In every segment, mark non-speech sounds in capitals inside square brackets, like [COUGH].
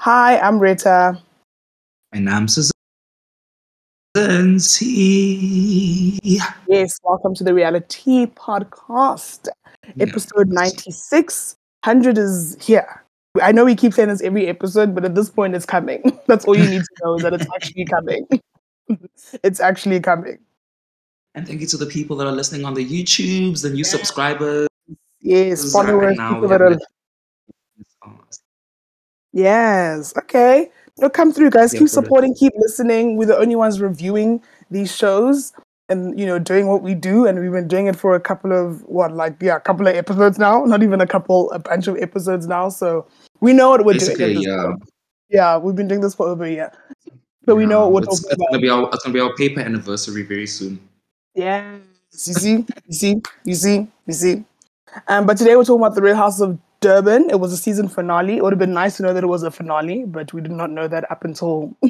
Hi, I'm Rita. And I'm Susan C. Yes, welcome to the Reality Podcast, episode 96. 100 is here. I know we keep saying this every episode, but at this point, it's coming. [LAUGHS] That's all you need to know is that it's [LAUGHS] actually coming. [LAUGHS] it's actually coming. And thank you to the people that are listening on the YouTubes, the new subscribers. Yes, followers. people that are- Yes. Okay. No, come through, guys. Yeah, keep supporting. Keep listening. We're the only ones reviewing these shows and you know doing what we do, and we've been doing it for a couple of what, like yeah, a couple of episodes now. Not even a couple, a bunch of episodes now. So we know what we're. Basically, this yeah. point. Yeah, we've been doing this for over a year, so we know what it's, it's gonna be our it's gonna be our paper anniversary very soon. Yeah. You see, you see, you see, you see. Um, but today we're talking about the Real House of Durban. It was a season finale. It would have been nice to know that it was a finale, but we did not know that up until [LAUGHS]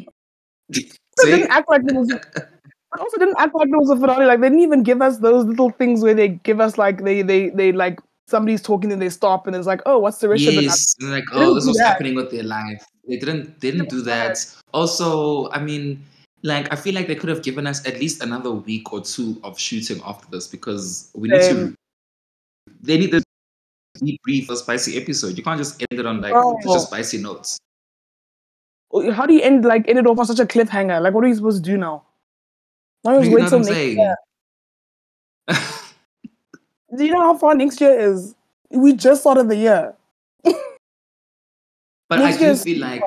It didn't act like it was. It also didn't act like it was a finale. Like they didn't even give us those little things where they give us like they they they like somebody's talking and they stop and it's like oh what's the rest of it? Yes, like oh, this was that. happening with their life. They didn't they didn't do that. Also, I mean, like I feel like they could have given us at least another week or two of shooting after this because we need to. They need to debrief a spicy episode. You can't just end it on like oh. Bro. just spicy notes. Oh, how do you end like end it off on such a cliffhanger? Like what are you supposed to do now? Now just You wait till next saying? year. [LAUGHS] Do you know how far next year is? We just started the year. [LAUGHS] But Next I do feel like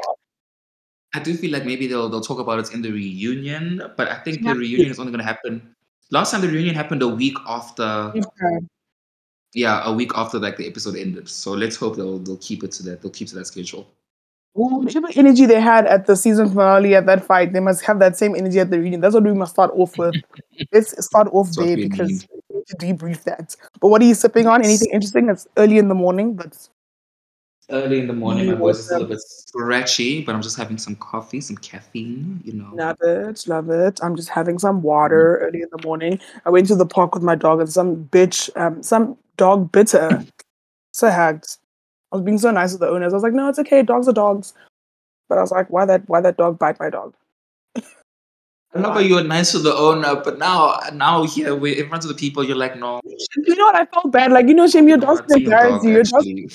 I do feel like maybe they'll they'll talk about it in the reunion. But I think Yeah. the reunion is only going to happen. Last time the reunion happened a week after, Okay. Yeah, a week after like the episode ended. So let's hope they'll they'll keep it to that. They'll keep to that schedule. Well, whatever energy they had at the season finale at that fight, they must have that same energy at the reunion. That's what we must start off with. [LAUGHS] Let's start off That's there because need. we need to debrief that. But what are you sipping on? Anything interesting? It's early in the morning, but Early in the morning, my Mm, voice is a little bit scratchy, but I'm just having some coffee, some caffeine, you know. love it, love it. I'm just having some water early in the morning. I went to the park with my dog and some bitch, um, some dog bitter. [LAUGHS] So hacked. I was being so nice with the owners. I was like, no, it's okay. Dogs are dogs. But I was like, why that? Why that dog bite my dog? I know [LAUGHS] you were nice to the owner, but now now here we in front of the people, you're like, no. You know what? I felt bad. Like, you know, Shame, your dogs it's can your dog, you. Your dogs, actually.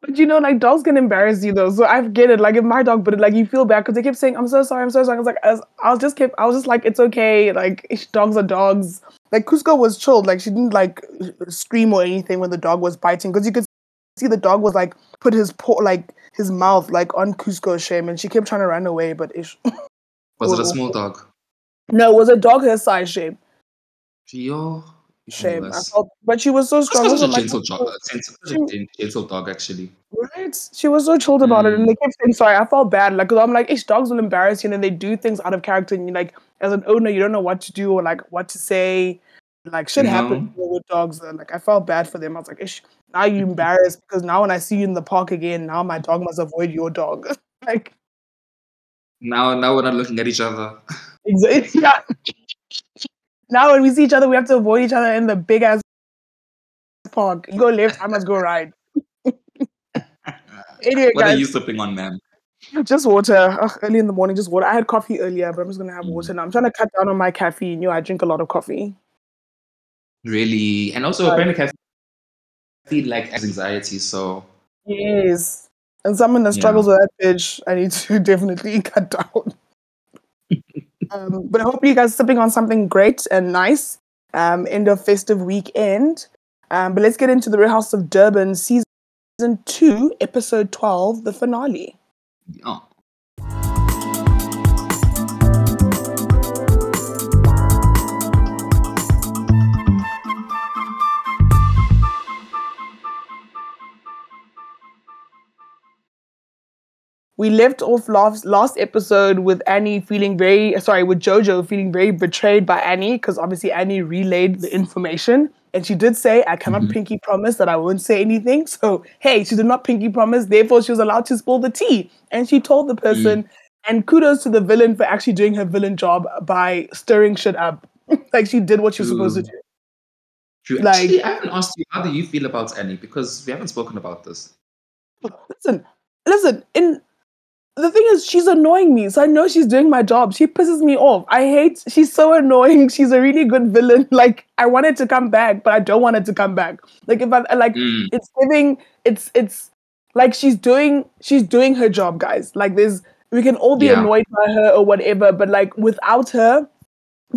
But you know, like dogs can embarrass you though. So I get it. Like if my dog, but it, like you feel bad because they kept saying, "I'm so sorry, I'm so sorry." I was like, I was, I was just kept, I was just like, it's okay. Like dogs are dogs. Like Cusco was chilled. Like she didn't like scream or anything when the dog was biting because you could see the dog was like put his paw, like his mouth, like on Cusco's shame, and she kept trying to run away. But ish. Was it a small dog? no, it was a dog her size shape. Yo, even Shame. I felt, but she was so strong. Also, such a like, gentle dog. A gentle dog, actually. Right? She was so chilled about it, and Mm. they kept saying sorry. I felt bad, like, because I'm like, ish, dogs will embarrass you, and then they do things out of character, and you like, as an owner, you don't know what to do or like what to say. Like, shit You happens with dogs. And, like, I felt bad for them. I was like, ish, now you embarrassed because now when I see you in the park again, now my dog must avoid your dog. [LAUGHS] like, Now, now we're not looking at each other. exactly. [LAUGHS] Yeah. Now when we see each other, we have to avoid each other in the big ass park. You go left, I must go right. [LAUGHS] Anyway, what are guys. you sipping on, man? Just water. Ugh, early in the morning, just water. I had coffee earlier, but I'm just gonna have Mm. water now. I'm trying to cut down on my caffeine. You know, I drink a lot of coffee. Really? And also, apparently, caffeine like anxiety. So Yes. And someone that Yeah. struggles with that bitch, I need to [LAUGHS] definitely cut down. Um, but I hope you guys are sipping on something great and nice. Um, end of festive weekend. Um, but let's get into the Real House of Durban season two, episode twelve, the finale. oh. We left off last last episode with Annie feeling very sorry with Jojo feeling very betrayed by Annie because obviously Annie relayed the information and she did say I cannot Mhm. pinky promise that I won't say anything. So hey, she did not pinky promise, therefore she was allowed to spill the tea. And she told the person, and kudos to the villain for actually doing her villain job by stirring shit up. [LAUGHS] like she did what she was supposed to do. True. Like- Actually, I haven't asked you how do you feel about Annie because we haven't spoken about this. Listen, listen. In the thing is, she's annoying me, so I know she's doing my job. She pisses me off. I hate. She's so annoying. [LAUGHS] She's a really good villain. [LAUGHS] Like I want it to come back, but I don't want it to come back. Like if I like, Mm. it's giving. It's it's like she's doing she's doing her job, guys. Like there's we can all be Yeah. annoyed by her or whatever, but like without her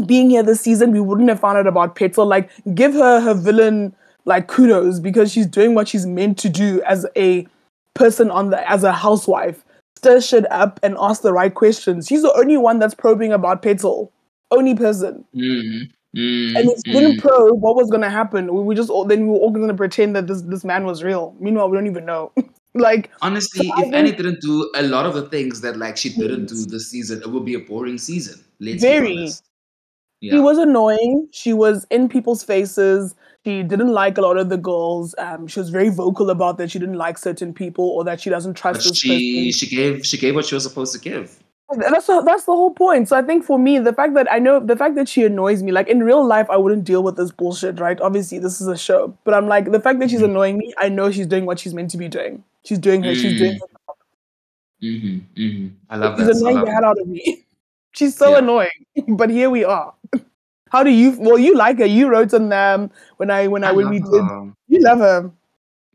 being here this season, we wouldn't have found out about Petal. Like give her her villain like kudos because she's doing what she's meant to do as a person on the as a housewife stir shit up and ask the right questions. She's the only one that's probing about Petal. Only person. Mm, mm, And if she didn't mm. probe, what was gonna happen? We, we just all then we were all gonna pretend that this this man was real. Meanwhile, we don't even know. [LAUGHS] like Honestly, So if Annie didn't do a lot of the things that like she didn't do this season, it would be a boring season. Let's Very. she was annoying. She was in people's faces. She didn't like a lot of the girls. Um, she was very vocal about that she didn't like certain people or that she doesn't trust But she person. she gave she gave what she was supposed to give. That's the, that's the whole point. So I think for me, the fact that I know the fact that she annoys me, like in real life, I wouldn't deal with this bullshit, right? Obviously, this is a show, but I'm like the fact that she's Mhm. annoying me. I know she's doing what she's meant to be doing. She's doing her. She's doing. Mm. hmm hmm I love She's that. I annoying the hell out of me. [LAUGHS] She's so Yeah. annoying, [LAUGHS] but here we are. How do you? Well, you like her. You wrote on them when I when I, I when we did. her. You love her.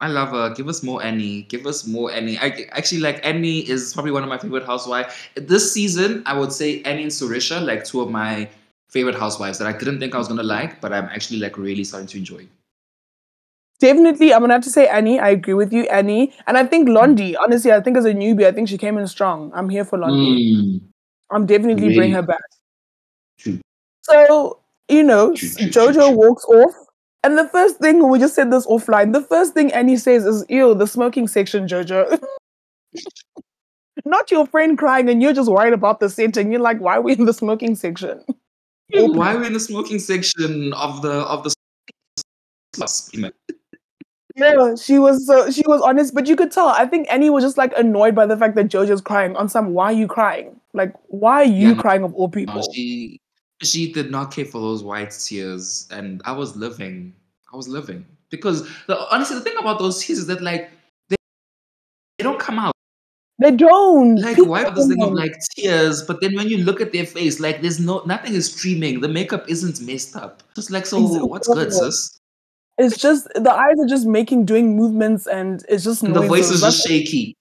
I love her. Give us more Annie. Give us more Annie. I actually like Annie is probably one of my favorite housewives. This season, I would say Annie and Sorisha, like two of my favorite housewives that I didn't think I was gonna like, but I'm actually like really starting to enjoy. Definitely, I'm gonna have to say Annie. I agree with you, Annie. And I think Londi. Honestly, I think as a newbie, I think she came in strong. I'm here for Londi. Mm, I'm definitely bring her back. True. So you know, True, s- true, true, Jojo walks off, and the first thing we just said this offline. The first thing Annie says is, "Ew, the smoking section, Jojo." [LAUGHS] Not your friend crying, and you're just worried about the set, and you're like, "Why are we in the smoking section?" Why are we in the smoking section of the of the? Yeah, she was so she was honest, but you could tell. I think Annie was just like annoyed by the fact that Jojo's crying on some. Why are you crying? Like, why are you Yeah, crying of all people? she she did not care for those white tears, and I was living. I was living because the, honestly, the thing about those tears is that like they, they don't come out. They don't. Like People why this thing of like tears, but then when you look at their face, like there's no nothing is streaming. The makeup isn't messed up. Just like so, Exactly. what's good, sis? It's just the eyes are just making doing movements, and it's just And the voice is just shaky.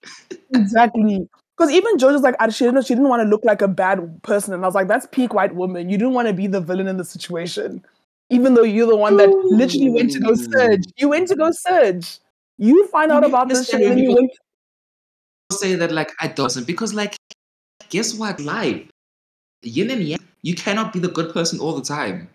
exactly because even Jojo's like, I- she didn't, she didn't want to look like a bad person, and I was like, that's peak white woman. You didn't want to be the villain in the situation, even though you're the one that literally went to go surge. You went to go surge. You find out about this shit, and then you went. say that like I doesn't because like guess what? Life. Yin and yang. You cannot be the good person all the time.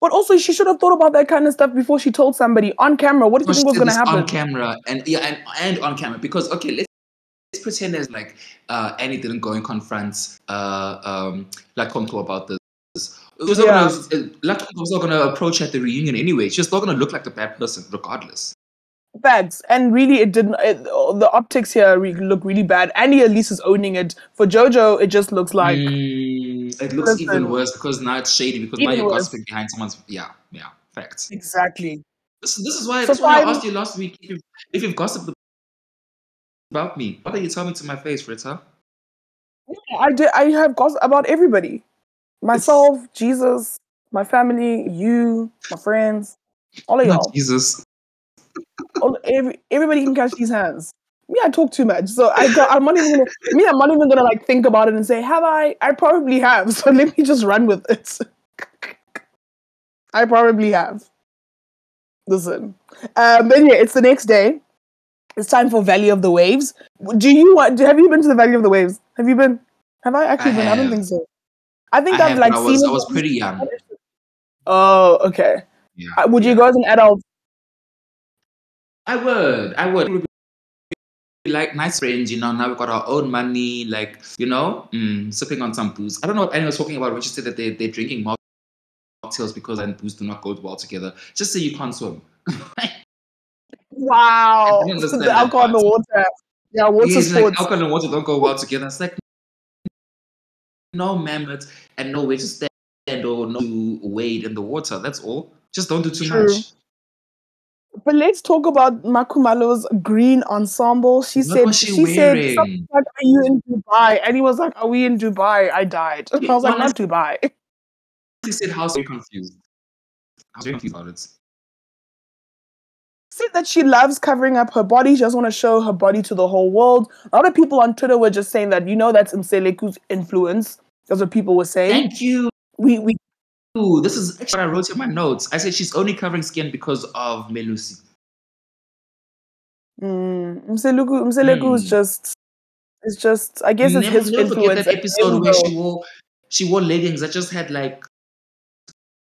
But also, she should have thought about that kind of stuff before she told somebody on camera. What do you think was going to happen? on camera and yeah and, and on camera because okay let's let's pretend as like uh Annie didn't go and confront uh um LaConco about this. It was not Yeah. gonna LaConco was not gonna approach her at the reunion anyway. She's not gonna look like the bad person regardless. Facts. And really, it didn't. It, the optics here re- look really bad. Annie at least is owning it. For JoJo, it just looks like Mm, it looks even Listen. worse because now it's shady because now you're gossiping behind someone's yeah yeah facts. exactly. This, this is why So this is why I asked you last week if you've, if you've gossiped about me. Why don't you tell me to my face, Rita? I did. I have gossip about everybody. Myself, Jesus, my family, you, my friends, all of Not y'all. Jesus. All, every, everybody can catch these hands. Me, I talk too much, so I got, I'm not even gonna. Me, I'm not even gonna like think about it and say, "Have I?" I probably have. [LAUGHS] So let me just run with it. [LAUGHS] I probably have. Listen, um, but yeah, it's the next day. It's time for Valley of the Waves. Do you want? Have you been to the Valley of the Waves? Have you been? Have I actually I been? I don't think so. I think I I've have, like I seen was it. I was pretty young. Oh, okay. Yeah, Uh, Would you go as an adult? I would. I would. It would be like nice friends, you know. Now we've got our own money, like you know, mm, sipping on some booze. I don't know what was talking about when she said that they they're drinking mocktails because and booze do not go well together. Just say you can't swim. [LAUGHS] Wow. I the alcohol in the water. Yeah, water He's like alcohol and water don't go well together. It's like no mammoth and no way to stand or no to wade in the water. That's all. Just don't do too True. much. but let's talk about MaKhumalo's green ensemble. She What said she she said something like, "Are you in Dubai?" And he was like, "Are we in Dubai?" I died. [LAUGHS] I Yeah, was like, "Not Dubai." he said, "How very confused." I was very confused about it. Said that she loves covering up her body. She doesn't want to show her body to the whole world. A lot of people on Twitter were just saying that you know that's Mseleku's influence. That's what people were saying. Thank you. We we Ooh, this is actually what I wrote in my notes. I said she's only covering skin because of Melusi. mm, Mseleku Mseleku is Hmm. just it's just I guess it's Never, his never forget that episode where she wore she wore leggings that just had like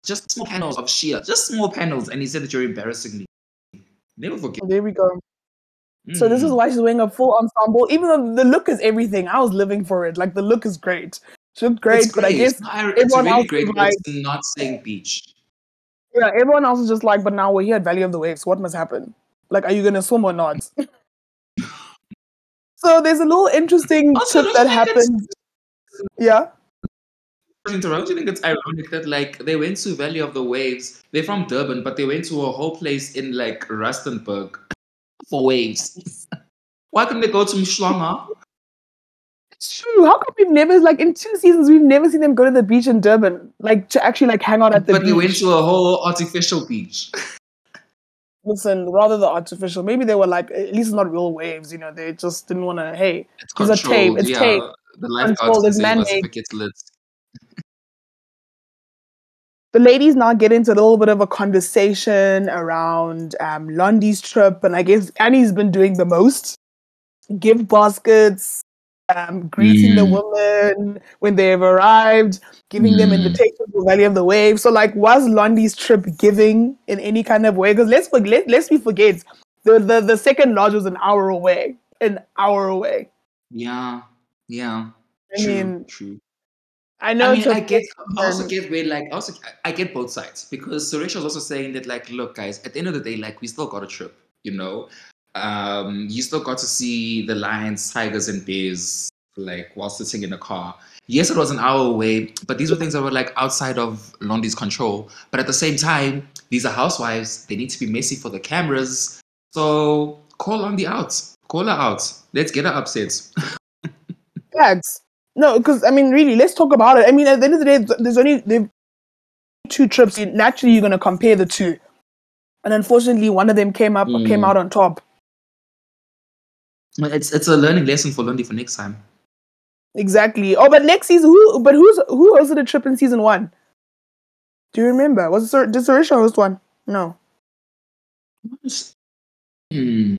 just small panels of sheer, just small panels, and he said that you're embarrassing me. Forget. There we go. So this is Mm. why she's wearing a full ensemble. Even though the look is everything, I was living for it. Like the look is great. She looked great, It's but I great. guess No, it's everyone really else great, is it's not saying beach. yeah, everyone else is just like, but now we're here at Valley of the Waves. What must happen? Like, are you gonna swim or not? [LAUGHS] so there's a little interesting Also, tip that you think it's- happened. Don't you think it's ironic that like they went to Valley of the Waves? They're from Durban, but they went to a whole place in like Rustenburg for waves. [LAUGHS] Why couldn't they go to Umhlanga? It's true. How come we've never like in two seasons we've never seen them go to the beach in Durban, like to actually like hang out at the But beach? they went to a whole artificial beach. [LAUGHS] Listen, rather the artificial. Maybe they were like, at least not real waves. You know, they just didn't want to. Hey, It's It's a tape, controlled, it's yeah. tape. The lifeguards Controlled, can it's man-made. it gets lit. The ladies now get into a little bit of a conversation around um, Londi's trip, and I guess Annie's been doing the most. Gift baskets, um, greeting the Mm. women when they've arrived, giving them Mm. invitations to Valley of the Waves. So, like, was Londi's trip giving in any kind of way? Because let's forget, let's we forget, the, the the second lodge was an hour away, an hour away. Yeah, yeah. I true, mean, true. I know I mean, it's a I get, I also get where, like, also, I get both sides because Sorisha was also saying that, like, look, guys, at the end of the day, like, we still got a trip, you know. Um, you still got to see the lions, tigers, and bears, like, while sitting in a car. Yes, it was an hour away, but these were things that were like outside of Londi's control. But at the same time, these are housewives; they need to be messy for the cameras. So call Londi out, call her out. Let's get her upset. [LAUGHS] Facts. No, because I mean, really, let's talk about it. I mean, at the end of the day, there's only two trips. Naturally, you're going to compare the two, and unfortunately, one of them came up or came Mm. out on top. It's it's a learning lesson for Londi for next time. Exactly. Oh, but next season, who? But who's who hosted a trip in season one? Do you remember? Was it did Sorisha host one? No, Hmm.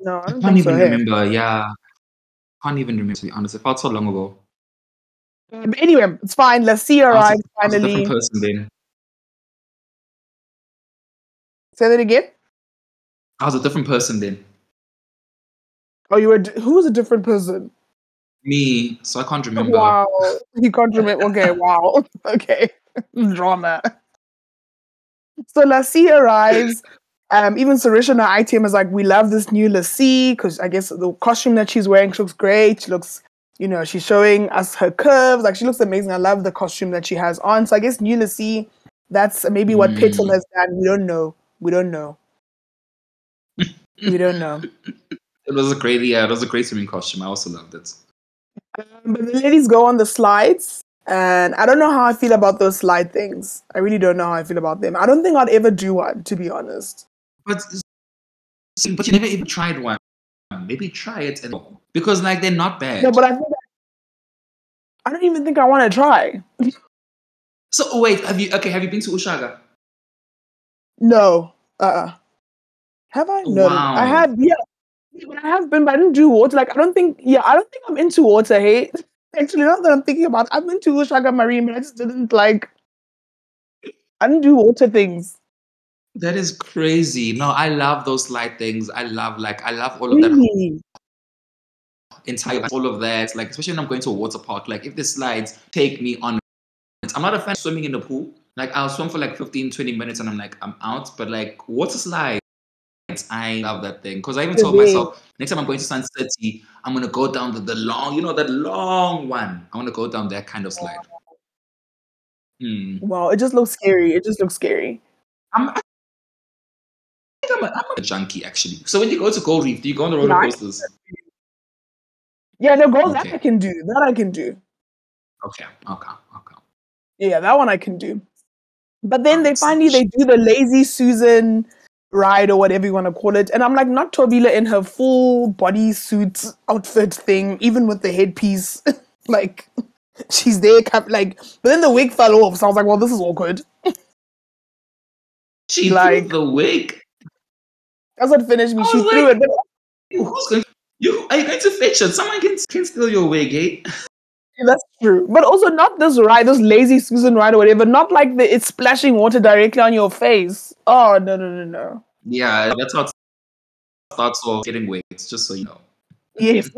no, I I can't think so. even hey. remember. Yeah, can't even remember to be honest. It felt so long ago. Um, anyway, it's fine. Let's see. I eyes Arrived a, I was a finally. person then. Say that again. I was a different person then. Oh, you were. d- Who was a different person? Me, so I can't remember. Wow, [LAUGHS] you can't remember. Okay, [LAUGHS] wow. [LAUGHS] Okay, drama. So Lassie arrives. Um, even Sorisha in her ITM is like, we love this new Lassie because I guess the costume that she's wearing she looks great. She looks, you know, she's showing us her curves. Like she looks amazing. I love the costume that she has on. So I guess new Lassie, that's maybe what Mm. Pixel has done. We don't know. We don't know. we don't know. [LAUGHS] It was a great, yeah, it was a great swimming costume. I also loved it. Um, but the ladies go on the slides, and I don't know how I feel about those slide things. I really don't know how I feel about them. I don't think I'd ever do one, to be honest. But but you never even tried one. Maybe try it and because like they're not bad. No, but I think I don't even think I want to try. so wait, have you okay? Have you been to uShaka? No, uh, uh have I? No, Wow. I had. Yeah, but I have been, but I didn't do water. Like I don't think. Yeah, I don't think I'm into water. Hey, actually, not that I'm thinking about. it, I've been to uShaka Marine, but I just didn't like. I didn't do water things. That is crazy. No, I love those light things. I love like I love all of that Really? Entire all of that. Like especially when I'm going to a water park. Like if the slides take me on. I'm not a fan of swimming in the pool. Like I'll swim for like 15, 20 minutes and I'm like, I'm out. But like water slides, I love that thing. Because I even told myself next time I'm going to Sun City, I'm gonna go down the, the long, you know, that long one. I want to go down that kind of slide. Hmm. Wow, it just looks scary. It just looks scary. I'm, I think I'm a, I'm a junkie actually. So when you go to Gold Reef, do you go on the roller coasters? Yeah, no, girl, that I can do. That I can do. Okay, okay, okay. Yeah, that one I can do. But then they finally they do the lazy Susan ride or whatever you want to call it, and I'm like not Thobile in her full bodysuit outfit thing, even with the headpiece. [LAUGHS] like she's there, like. But then the wig fell off, so I was like, well, this is awkward. She Like- the wig. That's what finished me. She was threw it. Who's going? You are you going to fetch it? Someone can can steal your wig, eh? [LAUGHS] That's true. But also not this ride, this lazy Susan ride or whatever. Not like the it's splashing water directly on your face. Oh no no no no. Yeah, that's how it starts off getting wigs. Just so you know. Yes.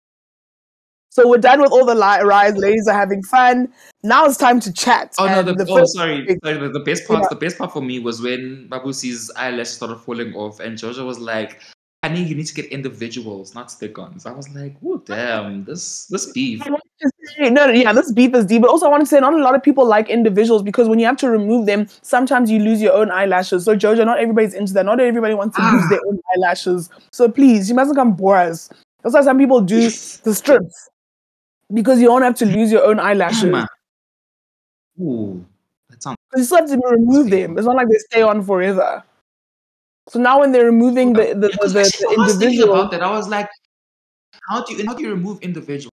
[LAUGHS] so we're done with all the li- rides. Ladies are having fun. Now it's time to chat. Oh no! The, the oh, sorry. thing- sorry the, the best part. Yeah. The best part for me was when Mabusi's eyelashes started falling off, and Jojo was like, "Honey, you need to get individuals, not stick-ons." I was like, "Oh damn! This this beef." I wanted to say- no, yeah, this beef is deep. But also, I want to say not a lot of people like individuals because when you have to remove them, sometimes you lose your own eyelashes. So, Jojo, not everybody's into that. Not everybody wants to lose Ah. their own eyelashes. So, please, you mustn't come bore us. That's why some people do the strips because you don't have to lose your own eyelashes. Damn. Ooh, that sounds. You still have to remove them. It's not like they stay on forever. So now when they're removing the the, the, the, the I was thinking individual, about that. I was like, "How do you how do you remove individuals?"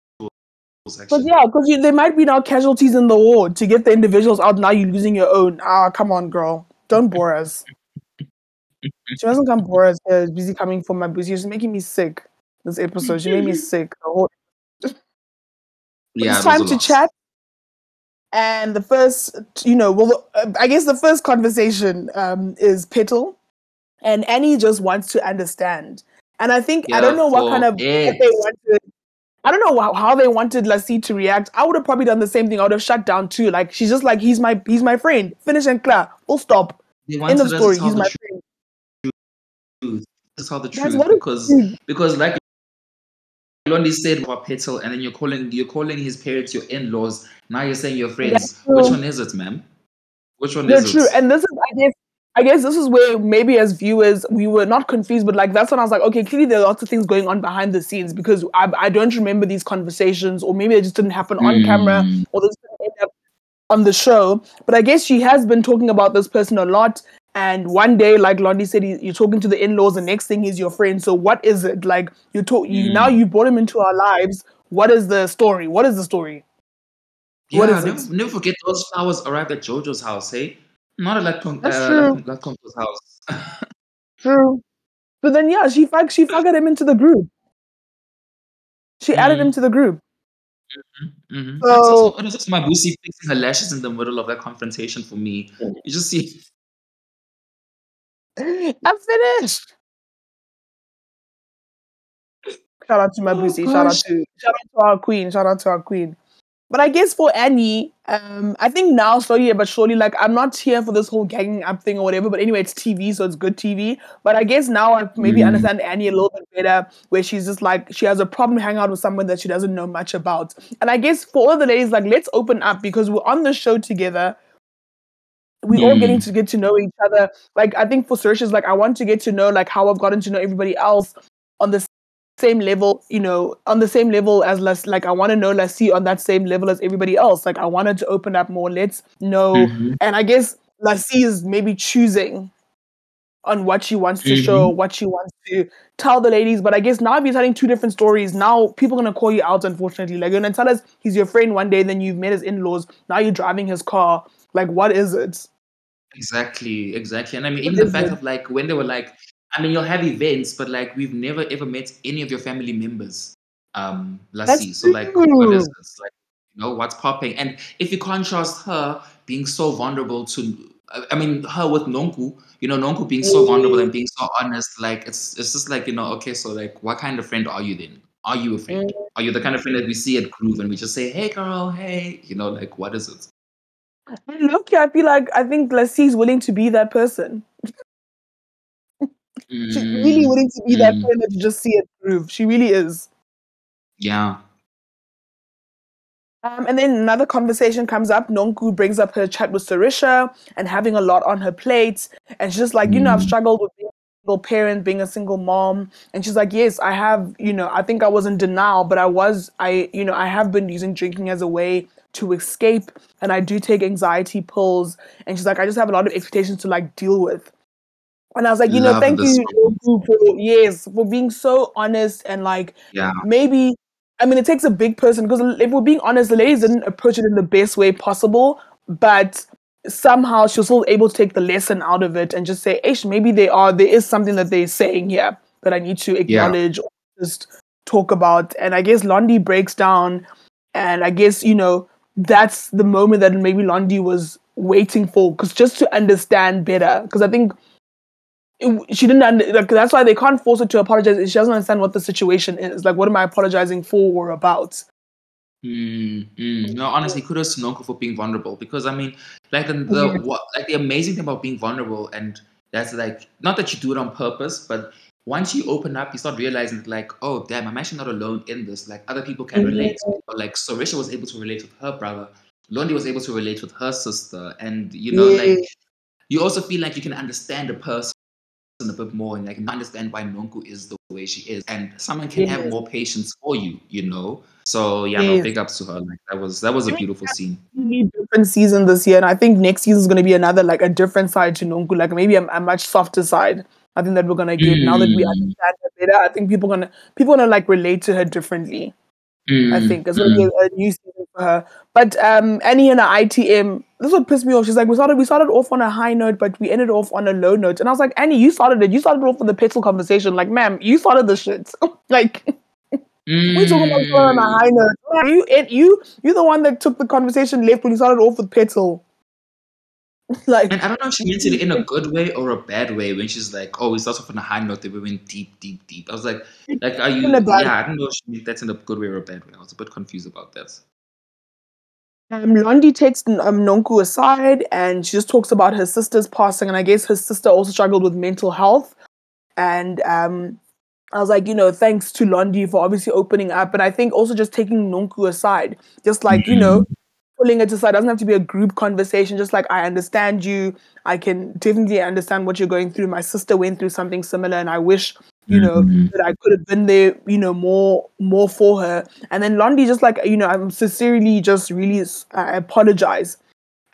but yeah, because there might be now casualties in the war to get the individuals out. Now you're losing your own. Ah, come on, girl, don't bore us. she doesn't come bore us. Uh, busy coming for my boozy. She's making me sick. This episode, she made me [LAUGHS] sick. Whole [LAUGHS] yeah, it's time to chat. And the first, you know, well, uh, I guess the first conversation um, is Petal, and Annie just wants to understand. And I think I don't know what kind of Yes. they wanted. I don't know how, how they wanted Lassie to react. I would have probably done the same thing. I would have shut down too. Like she's just like he's my he's my friend. Finish and clear. Full stop. End of story. He's my truth. friend. That's how the truth because is. because like Londi said about Petal, and then you're calling you're calling his parents your in-laws. Now you're saying your friends. Which one is it, ma'am? Which one No, is true. it? And this is, I guess, I guess this is where maybe as viewers we were not confused, but like that's when I was like, okay, clearly there are lots of things going on behind the scenes because I, I don't remember these conversations, or maybe they just didn't happen on camera, Mm. or this didn't end up on the show. But I guess she has been talking about this person a lot. And one day, like Londi said, he- you're talking to the in-laws. The next thing is your friend. So what is it? Like you talk, you Mm. now you brought him into our lives. What is the story? What is the story? Yeah, What is never, never forget those flowers arrived at Jojo's house, hey? Not Latcom- That's uh, true. Lat- Latcom's house. [LAUGHS] True. But then yeah, she fug she fucked him into the group. She added Mm. him to the group. Mm-hmm. So- it was just fixing her lashes in the middle of that confrontation for me. You just see, [LAUGHS] I'm finished. Shout out to my Oh, Boosie. Shout out to shout out to our queen. Shout out to our queen. But I guess for Annie, um, I think now slowly but surely, like I'm not here for this whole ganging up thing or whatever. But anyway, it's TV, so it's good TV. But I guess now I maybe Mm. understand Annie a little bit better, where she's just like she has a problem hanging out with someone that she doesn't know much about. And I guess for all the ladies, like let's open up because we're on the show together. We all Mm. getting to get to know each other. Like I think for Sorisha, is like I want to get to know like how I've gotten to know everybody else on the same level, you know, on the same level as Les, like I want to know Lassie on that same level as everybody else. Like I wanted to open up more. Let's know. Mhm. And I guess Lassie is maybe choosing on what she wants to show, what she wants to tell the ladies. But I guess now if you're telling two different stories, now people are gonna call you out, unfortunately. Like you're gonna tell us he's your friend one day, then you've met his in-laws, now you're driving his car. Like what is it? Exactly, exactly. And I mean, What even the fact it? of like when they were like, I mean, you'll have events, but like we've never ever met any of your family members, um, Lassie. So like, what is this? Like, you know, what's popping? And if you contrast her being so vulnerable to, I I mean, her with Nonku, you know, Nonku being so vulnerable and being so honest, like it's it's just like you know, okay, so like, what kind of friend are you then? Are you a friend? Are you the kind of friend that we see at Groove and we just say, hey, girl, hey, you know, like, what is it? Look, I feel like I think Lassie's willing to be that person. She's really Mm, willing to be that friend that you just see it through. She really is. Yeah. Um, and then another conversation comes up. Nonku brings up her chat with Sorisha and having a lot on her plate. And she's just like, you know, I've Mm. struggled with being a single parent, being a single mom. And she's like, yes, I have, you know, I think I was in denial, but I was, I, you know, I have been using drinking as a way to escape. And I do take anxiety pills. And she's like, I just have a lot of expectations to like deal with. And I was like, you know, thank you. For yes, for being so honest and like Yeah. maybe I mean it takes a big person because if we're being honest, the ladies didn't approach it in the best way possible, but somehow she was still able to take the lesson out of it and just say, Ish, maybe they are there is something that they're saying here that I need to Yeah. acknowledge or just talk about. And I guess Londi breaks down and I guess, you know, that's the moment that maybe Londi was waiting for because just to understand better. Because I think it, she didn't under, like that's why they can't force her to apologize. She doesn't understand what the situation is. Like, what am I apologizing for or about? Mm, mm. No, honestly, kudos to Nonku for being vulnerable because I mean, like the, the Yeah. what, like the amazing thing about being vulnerable and that's like not that you do it on purpose, but once you open up, you start realizing that like, oh damn, I'm actually not alone in this. Like other people can relate. Or, like Sorisha was able to relate with her brother. Londi was able to relate with her sister, and you know, like you also feel like you can understand a person a bit more and like I can understand why Nonku is the way she is, and someone can have more patience for you, you know. So yeah, no, big ups to her. Like that was that was a beautiful scene. Different season this year, and I think next season is going to be another like a different side to Nonku, like maybe a, a much softer side. I think that we're gonna get now that we Mm. understand her better. I think people gonna people gonna like relate to her differently. I Mm, think it's gonna be mm. a, a new season for her. But um, Annie and her ITM, this would piss me off. She's like, we started we started off on a high note, but we ended off on a low note. And I was like, Annie, you started it. You started off with the petrol conversation. Like, ma'am, you started the shit. [LAUGHS] like, [LAUGHS] we talking about on a Mm. high note. You it, you you the one that took the conversation left when you started off with petrol. [LAUGHS] like, And I don't know if she meant it in a good way or a bad way when she's like, "Oh, we start off on a high note, then we went deep, deep, deep." I was like, "Like, are you?" In a bad- Yeah, I don't know if she meant that's in a good way or a bad way. I was a bit confused about that. Um, Londi takes um, Nonku aside and she just talks about her sister's passing. And I guess her sister also struggled with mental health. And um, I was like, you know, thanks to Londi for obviously opening up. And I think also just taking Nonku aside, just like, you know, pulling it aside. It doesn't have to be a group conversation. Just like, I understand you. I can definitely understand what you're going through. My sister went through something similar. And I wish you know Mhm. that I could have been there, you know, more more for her. And then Londi just like you know, I'm sincerely just really I apologize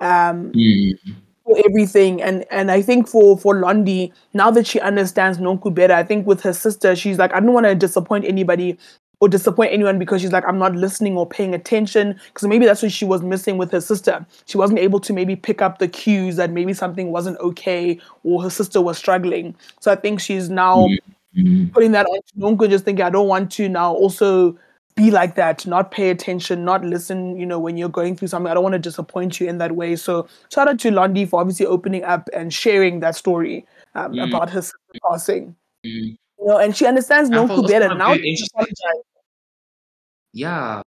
um, Mm. for everything. And and I think for for Londi now that she understands Nonku better, I think with her sister, she's like I don't want to disappoint anybody or disappoint anyone because she's like I'm not listening or paying attention because maybe that's what she was missing with her sister. She wasn't able to maybe pick up the cues that maybe something wasn't okay or her sister was struggling. So I think she's now Mm. putting that on Nonku, just thinking I don't want to now also be like that, not pay attention, not listen, you know, when you're going through something. I don't want to disappoint you in that way. So shout out to Londi for obviously opening up and sharing that story um, Mm. about her sister passing. Mm. You know, and she understands I found better. Now very she interesting. apologize. Yeah,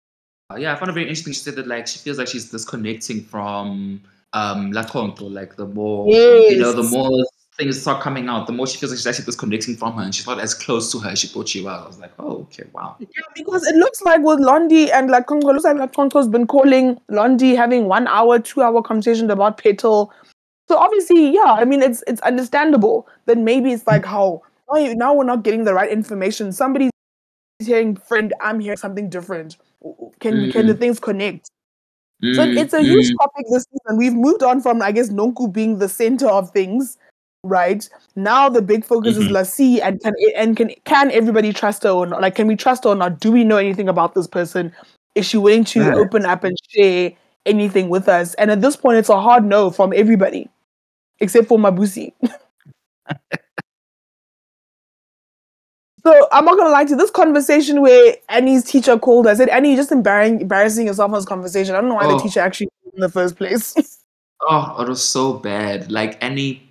yeah. I found it very interesting. She said that like she feels like she's disconnecting from um LaConco. Like the more you know, the more things start coming out, the more she feels like she's actually disconnecting from her, and she's not as close to her as she thought she was. I was like, oh, okay, wow. Yeah, because it looks like with Londi and like Congo, it looks like like Congo's been calling Londi having one hour, two hour conversation about petal. So obviously, yeah, I mean it's it's understandable that maybe it's like how now, now we're not getting the right information. Somebody's hearing friend, I'm hearing something different. Can can the Mm. things connect? So Mm, it's a huge mm, topic this season. We've moved on from I guess Nonku being the center of things, right? Now the big focus is Mhm. Lassie and can and can can everybody trust her or not? Like can we trust her or not? Do we know anything about this person? Is she willing to Right. open up and share anything with us? And at this point it's a hard no from everybody. Except for Mabusi. [LAUGHS] So I'm not gonna lie to you, this conversation where Annie's teacher called her, I said, Annie, you're just embarrassing embarrassing yourself on this conversation. I don't know why Oh. the teacher actually called in the first place. [LAUGHS] Oh, it was so bad. Like Annie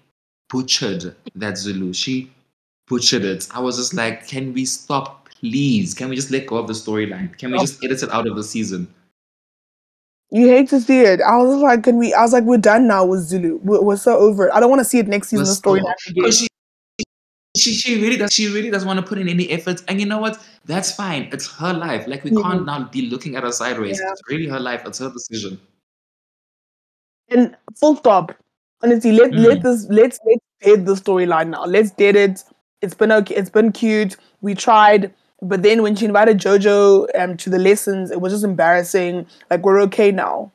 butchered that Zulu. She butchered it. I was just like, can we stop, please? Can we just let go of the storyline? Can we Oh. just edit it out of the season? You hate to see it. I was like, can we? I was like, we're done now with Zulu. We're, we're so over it. I don't want to see it next season. The storyline again. She, she she really does she really doesn't want to put in any effort. And you know what? That's fine. It's her life. Like we Mhm. can't now be looking at her sideways. Yeah. It's really her life. It's her decision. And full stop. Honestly, let let Mm. this let's let's dead the storyline now. Let's dead it. It's been okay. It's been cute. We tried, but then when she invited JoJo um to the lessons, it was just embarrassing. Like we're okay now.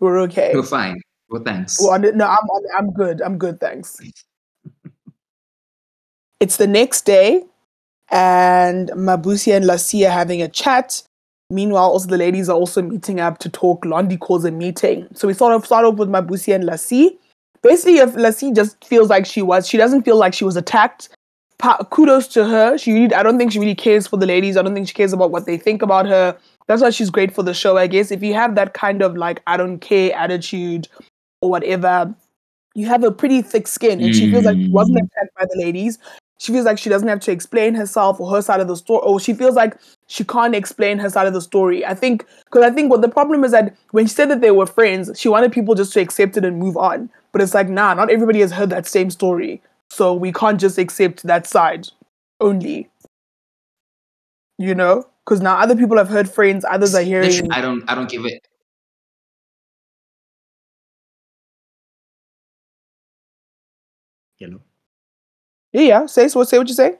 We're okay. We're fine. Well, thanks. Well, no, I'm I'm good. I'm good. Thanks. It's the next day, and Mabusi and Lassie are having a chat. Meanwhile, also the ladies are also meeting up to talk. Londi calls a meeting. So we sort of start off with Mabusi and Lassie. Basically, if Lassie just feels like she was, she doesn't feel like she was attacked. Pa- kudos to her. She really, I don't think she really cares for the ladies. I don't think she cares about what they think about her. That's why she's great for the show, I guess. If you have that kind of like I don't care attitude or whatever, you have a pretty thick skin, and she feels like she wasn't Mm. attacked by the ladies. She feels like she doesn't have to explain herself or her side of the story, or she feels like she can't explain her side of the story. I think because I think what the problem is that when she said that they were friends, she wanted people just to accept it and move on. But it's like, nah, not everybody has heard that same story, so we can't just accept that side only. You know, because now other people have heard friends, others are hearing. Literally, I don't I don't give it. Hello. Yeah, yeah. Say so. Say what you say.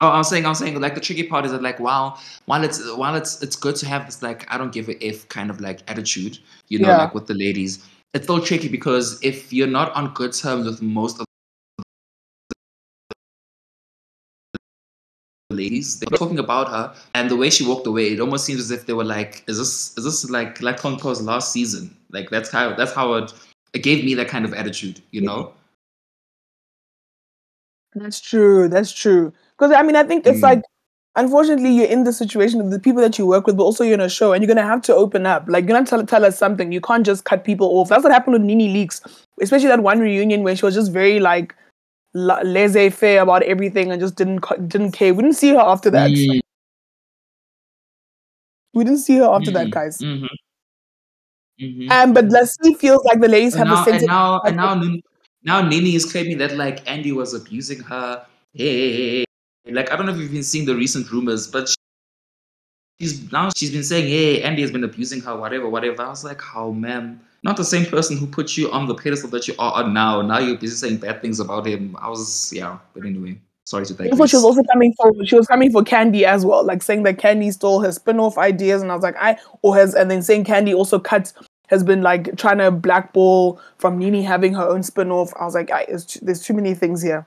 Oh, I was saying, I was saying, like the tricky part is that, like, while while it's while it's it's good to have this like I don't give a if kind of like attitude, you know, Yeah. like with the ladies, it's still tricky because if you're not on good terms with most of the ladies, they're talking about her, and the way she walked away, it almost seems as if they were like, "Is this is this like like Concourse last season?" Like that's how that's how it it gave me that kind of attitude, you know. That's true. That's true. Because I mean, I think it's Mm. like, unfortunately, you're in the situation of the people that you work with, but also you're in a show, and you're gonna have to open up. Like, you're gonna tell tell us something. You can't just cut people off. That's what happened with NeNe Leakes, especially that one reunion where she was just very like laissez-faire about everything and just didn't didn't care. We didn't see her after that. Mm, We didn't see her after that, mm, guys. mhm, mhm. Um, but Lassie feels like the ladies And have a now, sense and now, and now, [LAUGHS] now NeNe is claiming that like Andy was abusing her. Hey, like I don't know if you've been seeing the recent rumors, but she's now she's been saying, "Hey, Andy has been abusing her, whatever, whatever." I was like, "How, ma'am? Not the same person who put you on the pedestal that you are on now. Now you're busy saying bad things about him." I was, yeah, but anyway, sorry to Also, she was also coming for she was coming for Kandi as well, like saying that Kandi stole her spin-off ideas, and I was like, I or has and then saying Kandi also cut has been like trying to blackball from NeNe having her own spin-off. I was like, I, it's, there's too many things here.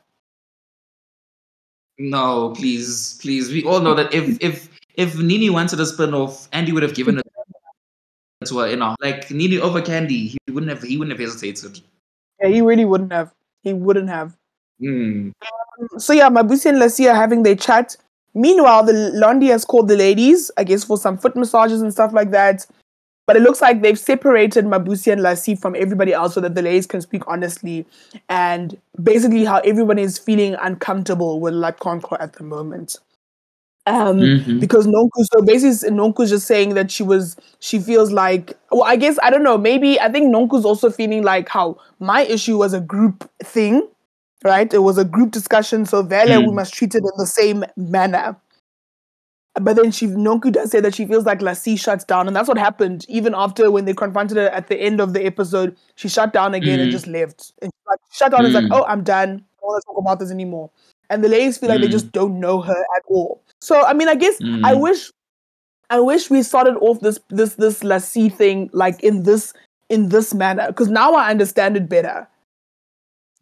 No, please, please. We all know that if if if NeNe wanted a spin-off, Andy would have given it to her. You know, like NeNe over Kandi, he wouldn't have. He wouldn't have hesitated. Yeah, he really wouldn't have. He wouldn't have. Mm. So yeah, Mabusi and Lassie are having their chat. Meanwhile, the Londi has called the ladies, I guess, for some foot massages and stuff like that. But it looks like they've separated Mabusi and Lassie from everybody else so that the ladies can speak honestly and basically how everyone is feeling uncomfortable with LaConco at the moment. Um, Mhm. because Nonku, so basically Nonku's just saying that she was, she feels like, well, I guess, I don't know, maybe, I think Nonku's also feeling like how my issue was a group thing, right? It was a group discussion, so Vele, we Mm. must treat it in the same manner. But then she Nonku does say that she feels like Lassie shuts down, and that's what happened. Even after when they confronted her at the end of the episode, she shut down again and Mm. just left. And she like shut down and is like, Mm. "Oh, I'm done. I don't want to talk about this anymore." And the ladies feel like they Mm. just don't know her at all. So I mean, I guess I Mm. wish, I wish we started off this this this Lassie thing like in this in this manner because now I understand it better.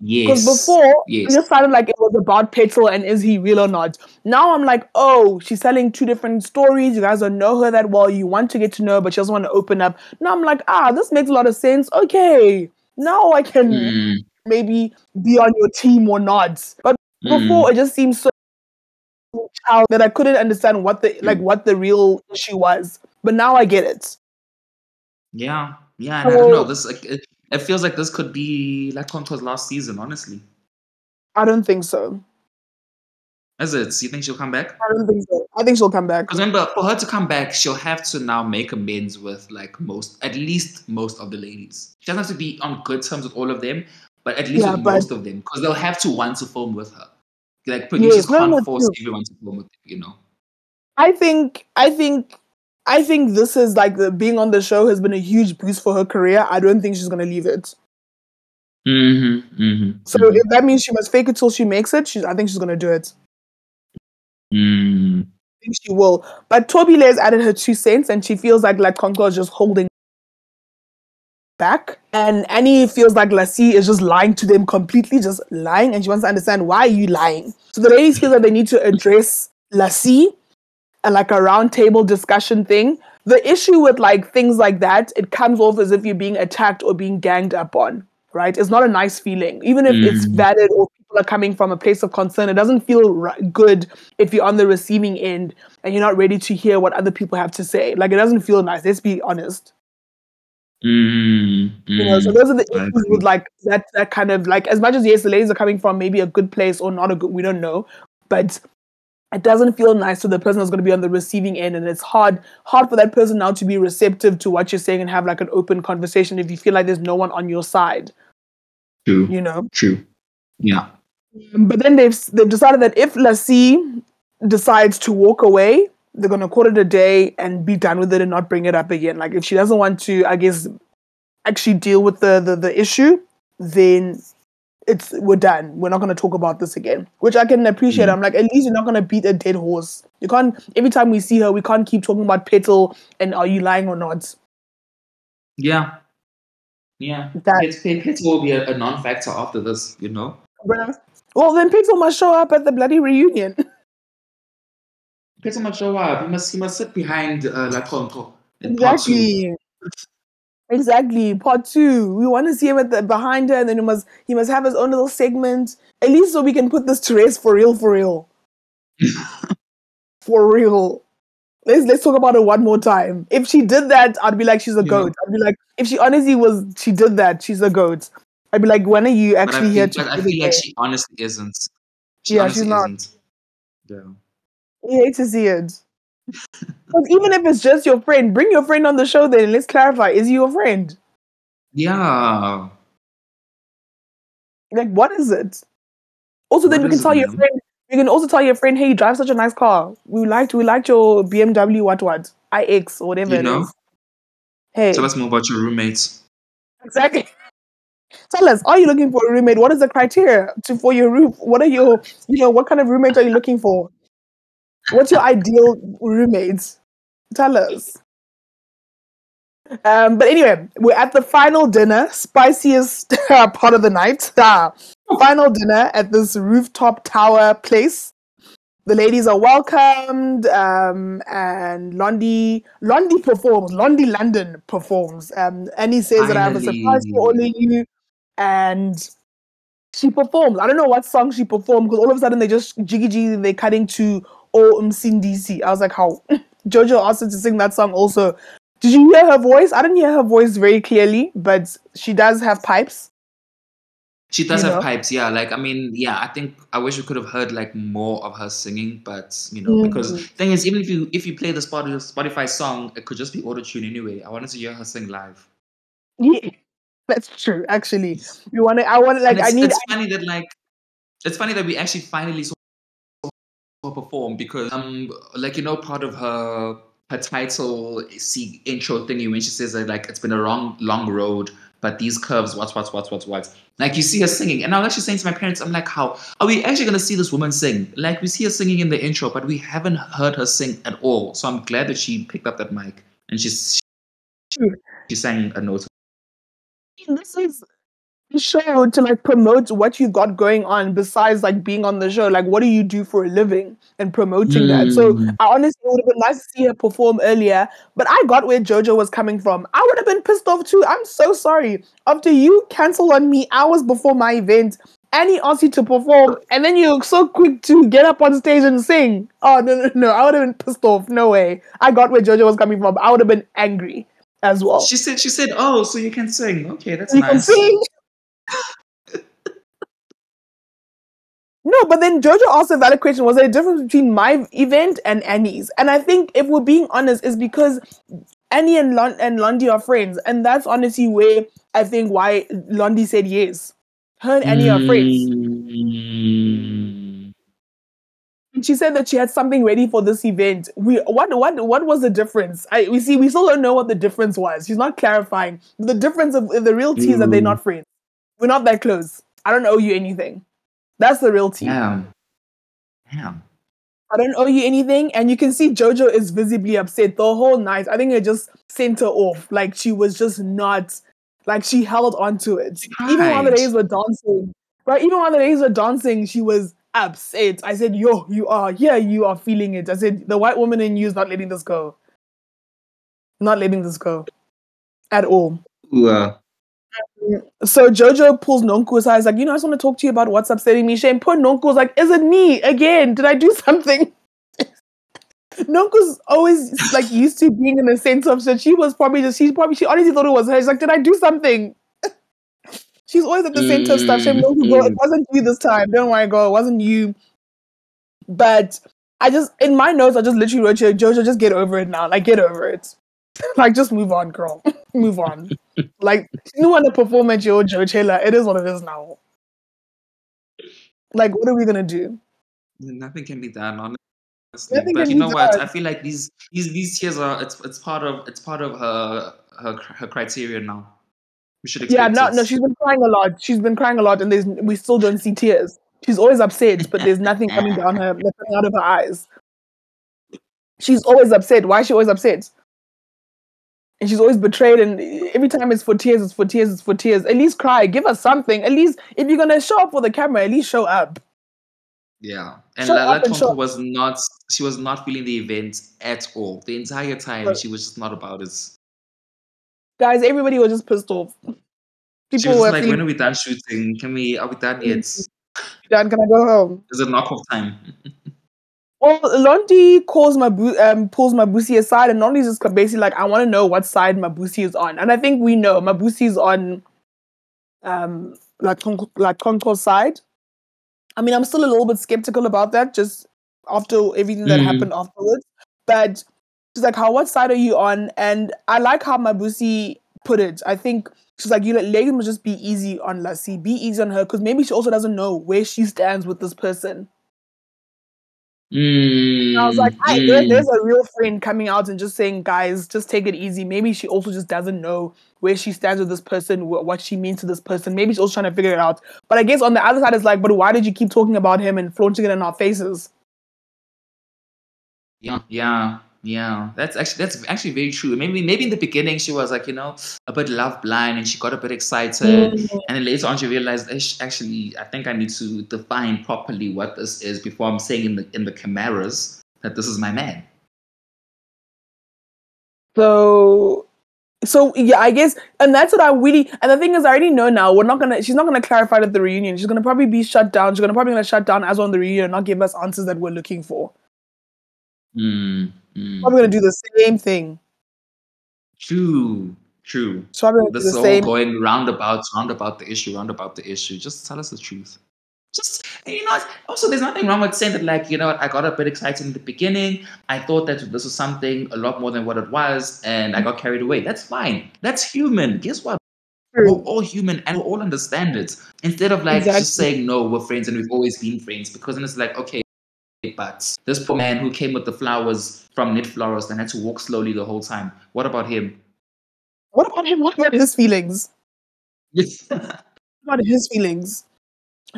Because Yes. before it Yes. just sounded like it was about petrol and is he real or not. Now I'm like, oh, she's telling two different stories. You guys don't know her that well. You want to get to know, her, but she doesn't want to open up. Now I'm like, ah, this makes a lot of sense. Okay, now I can Mm. maybe be on your team or not. But before Mm. it just seems so child that I couldn't understand what the like what the real issue was. But now I get it. Yeah. Yeah. And I don't know. This like, it, it feels like this could be like Conco's last season. Honestly, I don't think so. is it? You think she'll come back? I don't think so. I think she'll come back. Because remember, for her to come back, she'll have to now make amends with like most, at least most of the ladies. She doesn't have to be on good terms with all of them, but at least Yeah, with but most of them, because they'll have to want to film with her. Like producers Yes, no, can't no, force true. everyone to perform with them, you know. I think I think I think this is like the being on the show has been a huge boost for her career. I don't think she's gonna leave it. Mm-hmm. Mm-hmm. So mm-hmm. if that means she must fake it till she makes it, she's I think she's gonna do it. Mm. I think she will. But Toby has added her two cents and she feels like like Concord is just holding back. And Annie feels like Lassie is just lying to them completely, just lying, and she wants to understand why are you lying. So the ladies feel that they need to address Lassie like a round table discussion thing. The issue with like things like that, it comes off as if you're being attacked or being ganged up on, right? It's not a nice feeling. Even if it's Mm. valid or people are coming from a place of concern, it doesn't feel ri- good if you're on the receiving end and you're not ready to hear what other people have to say. Like it doesn't feel nice. Let's be honest. Mm. You know, so Mm. those are the issues with like that that kind of like as much as yes, the ladies are coming from maybe a good place or not a good we don't know, but it doesn't feel nice to the person that's going to be on the receiving end and it's hard hard for that person now to be receptive to what you're saying and have like an open conversation if you feel like there's no one on your side True. you know True. Yeah. Um, but then they've they've decided that if Lassie decides to walk away they're going to call it a day and be done with it and not bring it up again like if she doesn't want to i guess actually deal with the the, the issue then it's we're done we're not going to talk about this again which i can appreciate Mm. i'm like at least you're not going to beat a dead horse you can't every time we see her we can't keep talking about petal and are you lying or not Yeah. Yeah. that pets will be a, a non-factor after this, you know. well then petal must show up at the bloody reunion [LAUGHS] Pets must show up. He must he must sit behind uh, LaConco in part two. exactly Exactly. Part two. We want to see him at the behind her, and then he must he must have his own little segment. At least so we can put this to rest for real, for real. [LAUGHS] for real. Let's let's talk about it one more time. If she did that, I'd be like, she's a know. goat. I'd be like, if she honestly was she did that, she's a goat. I'd be like, when are you But I actually feel, here to but I feel like she honestly isn't. She Yeah, honestly she's not. isn't. Yeah. You hate to see it. But even if it's just your friend, bring your friend on the show then. Let's clarify. Is he your friend? Yeah. Like, what is it? Also, then What we can it, tell your friend. You can also tell your friend, "Hey, you drive such a nice car. We liked, we liked your BMW, what, what, iX or whatever You it know? is." Hey, Tell us more about your roommates. exactly. [LAUGHS] Tell us, are you looking for a roommate? What is the criteria to for your roof? What are your, you know, what kind of roommate are you looking for? What's your ideal roommate? Tell us. Um, but anyway, we're at the final dinner, spiciest [LAUGHS] part of the night. Final dinner at this rooftop tower place. The ladies are welcomed, um, and Londi Londi performs. Londi London performs. Um, Annie says that I have a surprise for all of you, and she performs. I don't know what song she performed because all of a sudden they just jiggy jiggy. They cut into O DC. I was like, how? [LAUGHS] Jojo asked her to sing that song also. Did you hear her voice? I didn't hear her voice very clearly, but she does have pipes. She does You have know? pipes, yeah. Like I mean, yeah. I think I wish we could have heard like more of her singing, but you know, because Mm. thing is, even if you if you play the Spotify Spotify song, it could just be auto tune anyway. I wanted to hear her sing live. Yeah, that's true. Actually, you want to. I want like. I need. it's funny that like it's funny that we actually finally saw perform because um like you know part of her her title see intro thingy when she says that like it's been a long long road but these curves what what what what what like you see her singing and I was actually saying to my parents I'm like how are we actually gonna see this woman sing? Like we see her singing in the intro but we haven't heard her sing at all. So I'm glad that she picked up that mic and she's she, she sang a note. This is show to like promote what you've got going on besides like being on the show. Like, what do you do for a living and promoting that? So, Mm. I honestly would have been nice to see her perform earlier. But I got where JoJo was coming from. I would have been pissed off too. I'm so sorry. After you cancel on me hours before my event. And he asked you to perform, and then you're so quick to get up on stage and sing. Oh no, no, no! I would have been pissed off. No way. I got where JoJo was coming from. I would have been angry as well. she said she said oh so you can sing okay that's you can sing. No, but then Jojo asked a valid question. Was there a difference between my event and Annie's? And I think if we're being honest, is because Annie and Lon- and Londi are friends, and that's honestly where I think why Londi said yes. Her and Annie are friends. Mm. she said that she had something ready for this event. We what what what was the difference? I we see we still don't know what the difference was. She's not clarifying. The difference of the real tea is that they're Mm. not friends. We're not that close. I don't owe you anything. That's the real tea. Damn. Damn. I don't owe you anything. And you can see Jojo is visibly upset the whole night. I think it just sent her off. Like she was just not, like she held on to it. Even while the Right. days were dancing, right? Even while the days were dancing, she was upset. I said, Yo, you are, yeah, you are feeling it. I said, The white woman in you is not letting this go. Not letting this go at all. Ooh, uh, So Jojo pulls Nonku aside. Like, you know, I just want to talk to you about what's upsetting me. Shane, poor Nonku's like, is it me again? Did I do something? [LAUGHS] Nonku's always like used to being in the center of shit. She was probably just, she's probably, she honestly thought it was her. She's like, did I do something? [LAUGHS] she's always at the center of stuff. Shane, Mm, Nonku, girl, it mm. wasn't you this time. Don't worry, girl. It wasn't you. But I just, in my notes, I just literally wrote you, Jojo, just get over it now. Like, get over it. [LAUGHS] like, just move on, girl. move on. [LAUGHS] Like, you want to perform at your Coachella. It is what it is now. Like, what are we gonna do? Nothing can be done, honestly. Nothing but can you be know what? done. I feel like these these these tears are it's it's part of it's part of her her her criteria now. We should Yeah, no, it. no, she's been crying a lot. She's been crying a lot, and there's we still don't see tears. She's always upset, but there's nothing coming down her, coming out of her eyes. She's always upset. Why is she always upset? And she's always betrayed, and every time it's for tears, it's for tears, it's for tears. At least cry. Give us something. At least if you're gonna show up for the camera, at least show up. Yeah, and Shut Lala up and Tonko was not. She was not feeling the event at all. The entire time, she was just not about it. Guys, everybody was just pissed off. She People was were like, feeling "When are we done shooting? Can we? Are we done yet? done. Can I go home? Is it knockoff time?" [LAUGHS] Well, Londi calls Mabu- um, pulls Mabusi aside, and Londi's just basically like, I want to know what side Mabusi is on. And I think we know Mabusi is on um, like Conco- like side. I mean, I'm still a little bit skeptical about that, just after everything that Mm. happened afterwards. But she's like, "How? What side are you on?" And I like how Mabusi put it. I think she's like, "You let let just be easy on Lassie, be easy on her, because maybe she also doesn't know where she stands with this person." Mm, And I was like, I, there, mm. there's a real friend coming out and just saying, guys, just take it easy. Maybe she also just doesn't know where she stands with this person, wh- what she means to this person. Maybe she's also trying to figure it out. But I guess on the other side, it's like, but why did you keep talking about him and flaunting it in our faces? Yeah, yeah, yeah. That's actually that's actually very true. Maybe maybe in the beginning she was like you know a bit love blind and she got a bit excited, Mm. and then later on she realized "Ish, actually I think I need to define properly what this is before I'm saying in the in the cameras that this is my man. So, so yeah, I guess, and that's what I really. And the thing is, I already know now. We're not gonna. She's not gonna clarify it at the reunion. She's gonna probably be shut down. She's gonna probably gonna shut down as on the reunion, and not give us answers that we're looking for. Mm, mm. Probably gonna do the same thing. True, true. She's probably gonna do This the all same. going roundabout, roundabout the issue, roundabout the issue. Just tell us the truth. Just you know, also there's nothing wrong with saying that. Like you know, I got a bit excited in the beginning. I thought that this was something a lot more than what it was, and I got carried away. That's fine. That's human. Guess what? We're all human, and we all understand it. Instead of like Exactly. just saying no, we're friends and we've always been friends, because then it's like okay, but this poor man who came with the flowers from Knit Florist and had to walk slowly the whole time. What about him? What about him? What about his feelings? Yes. [LAUGHS] What about his feelings?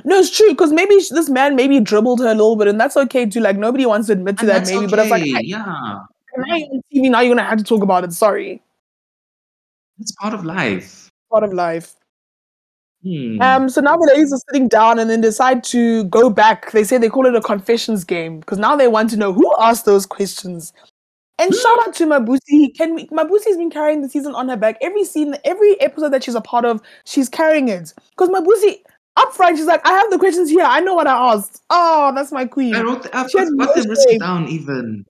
No, it's true because maybe this man maybe dribbled her a little bit, and that's okay too. Like nobody wants to admit to And that, maybe. But it's like, okay, I, yeah, now you're on TV, now you're gonna have to talk about it. Sorry, it's part of life. part of life. Hmm. Um, so now the ladies are sitting down and then decide to go back. They say they call it a confessions game because now they want to know who asked those questions. And shout out to Mabusi. Can we, Mabusi's been carrying the season on her back. Every scene, every episode that she's a part of, she's carrying it. Because Mabusi, up front, she's like, I have the questions here. I know what I asked. Oh, that's my queen. I wrote, I've She had got no them written shame. down even.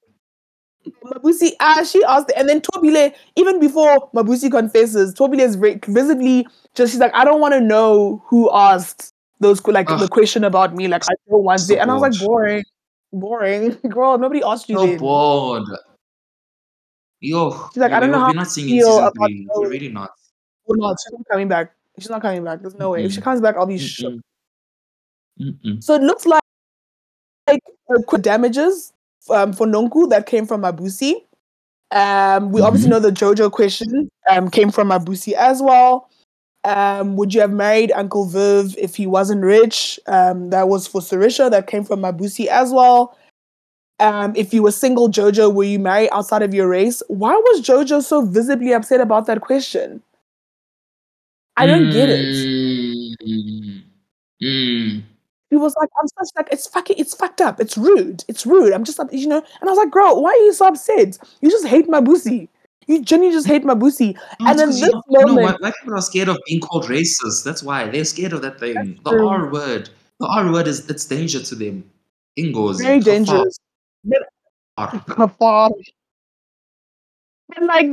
Mabusi, ah, she asked, and then Thobile, even before Mabusi confesses, Thobile is very visibly just, she's like, I don't want to know who asked those, like, the question about me. Like, I don't want So it. And I was like, boring, boring. [LAUGHS] Girl, nobody asked you So then. bored. Yo, She's like, I don't know how not seeing in feel about three. We're really not. We're not. She's not coming back. She's not coming back. There's no way. If she comes back, I'll be shook. Mm-mm. Mm-mm. So it looks like, like uh, quick damages um, for Nonku that came from Mabusi. Um, we obviously Mhm. know the JoJo question um, came from Mabusi as well. Um, would you have married Uncle Viv if he wasn't rich? Um, that was for Sorisha. That came from Mabusi as well. Um, if you were single, Jojo, will you marry outside of your race? Why was Jojo so visibly upset about that question? I don't get it. Mm. He was like, I'm such like it's fucking it's fucked up. It's rude. It's rude. I'm just like, you know, and I was like, girl, why are you so upset? You just hate Mabusi. You genuinely just hate Mabusi. No, And then this you know, you know moment-? White people are scared of being called racist. That's why they're scared of that thing. The true. R word. The R word is it's danger to them. Ingozi. Very dangerous. Kafar. And like,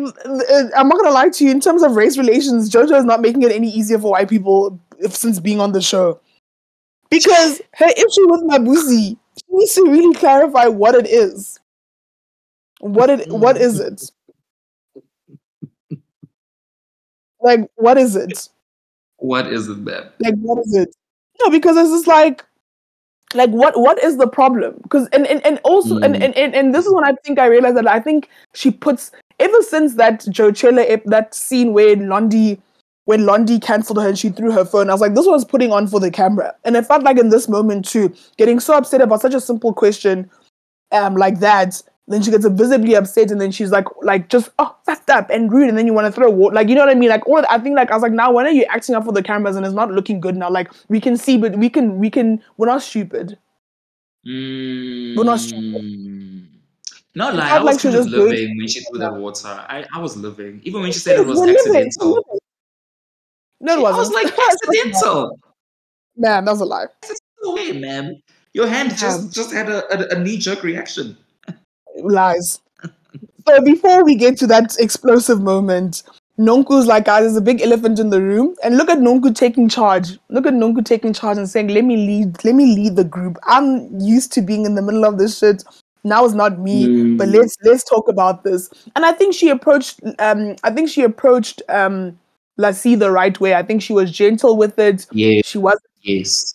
I'm not gonna lie to you. In terms of race relations, JoJo is not making it any easier for white people if, since being on the show, because her issue with Mabusi, she needs to really clarify what it is. What it? What is it? Like, what is it? What is it, man? Like, what is it? No, because it's just like, like what what is the problem? Because and, and and also and, Mm. and and and this is when I think I realized that I think she puts ever since that Joe Chela that scene where Londi when Londi cancelled her and she threw her phone, I was like, this was putting on for the camera. And it felt like in this moment too, getting so upset about such a simple question, um, like that. Then she gets visibly upset, and then she's like, like just oh fucked up and rude, and then you want to throw water, like you know what I mean? Like all of- I think like I was like, now when are you acting up for the cameras and it's not looking good now? Like we can see, but we can we can we're not stupid. Mm. not stupid. No It lie, I was like she kind of just goes- living when she threw that water. I, I was living. Even when she said it was we're accidental. No, it [LAUGHS] I wasn't. was like, accidental. Man, that was a lie. No way, man. Your hand Yeah. just just had a, a, a knee jerk reaction. Lies. [LAUGHS] so before we get to that explosive moment, Nonku's like, guys, there's a big elephant in the room. And look at Nonku taking charge. Look at Nonku taking charge and saying, Let me lead, let me lead the group. I'm used to being in the middle of this shit. Now it's not me, but Mm. let's let's talk about this. And I think she approached um I think she approached um Lassie the right way. I think she was gentle with it. Yeah, She was yes.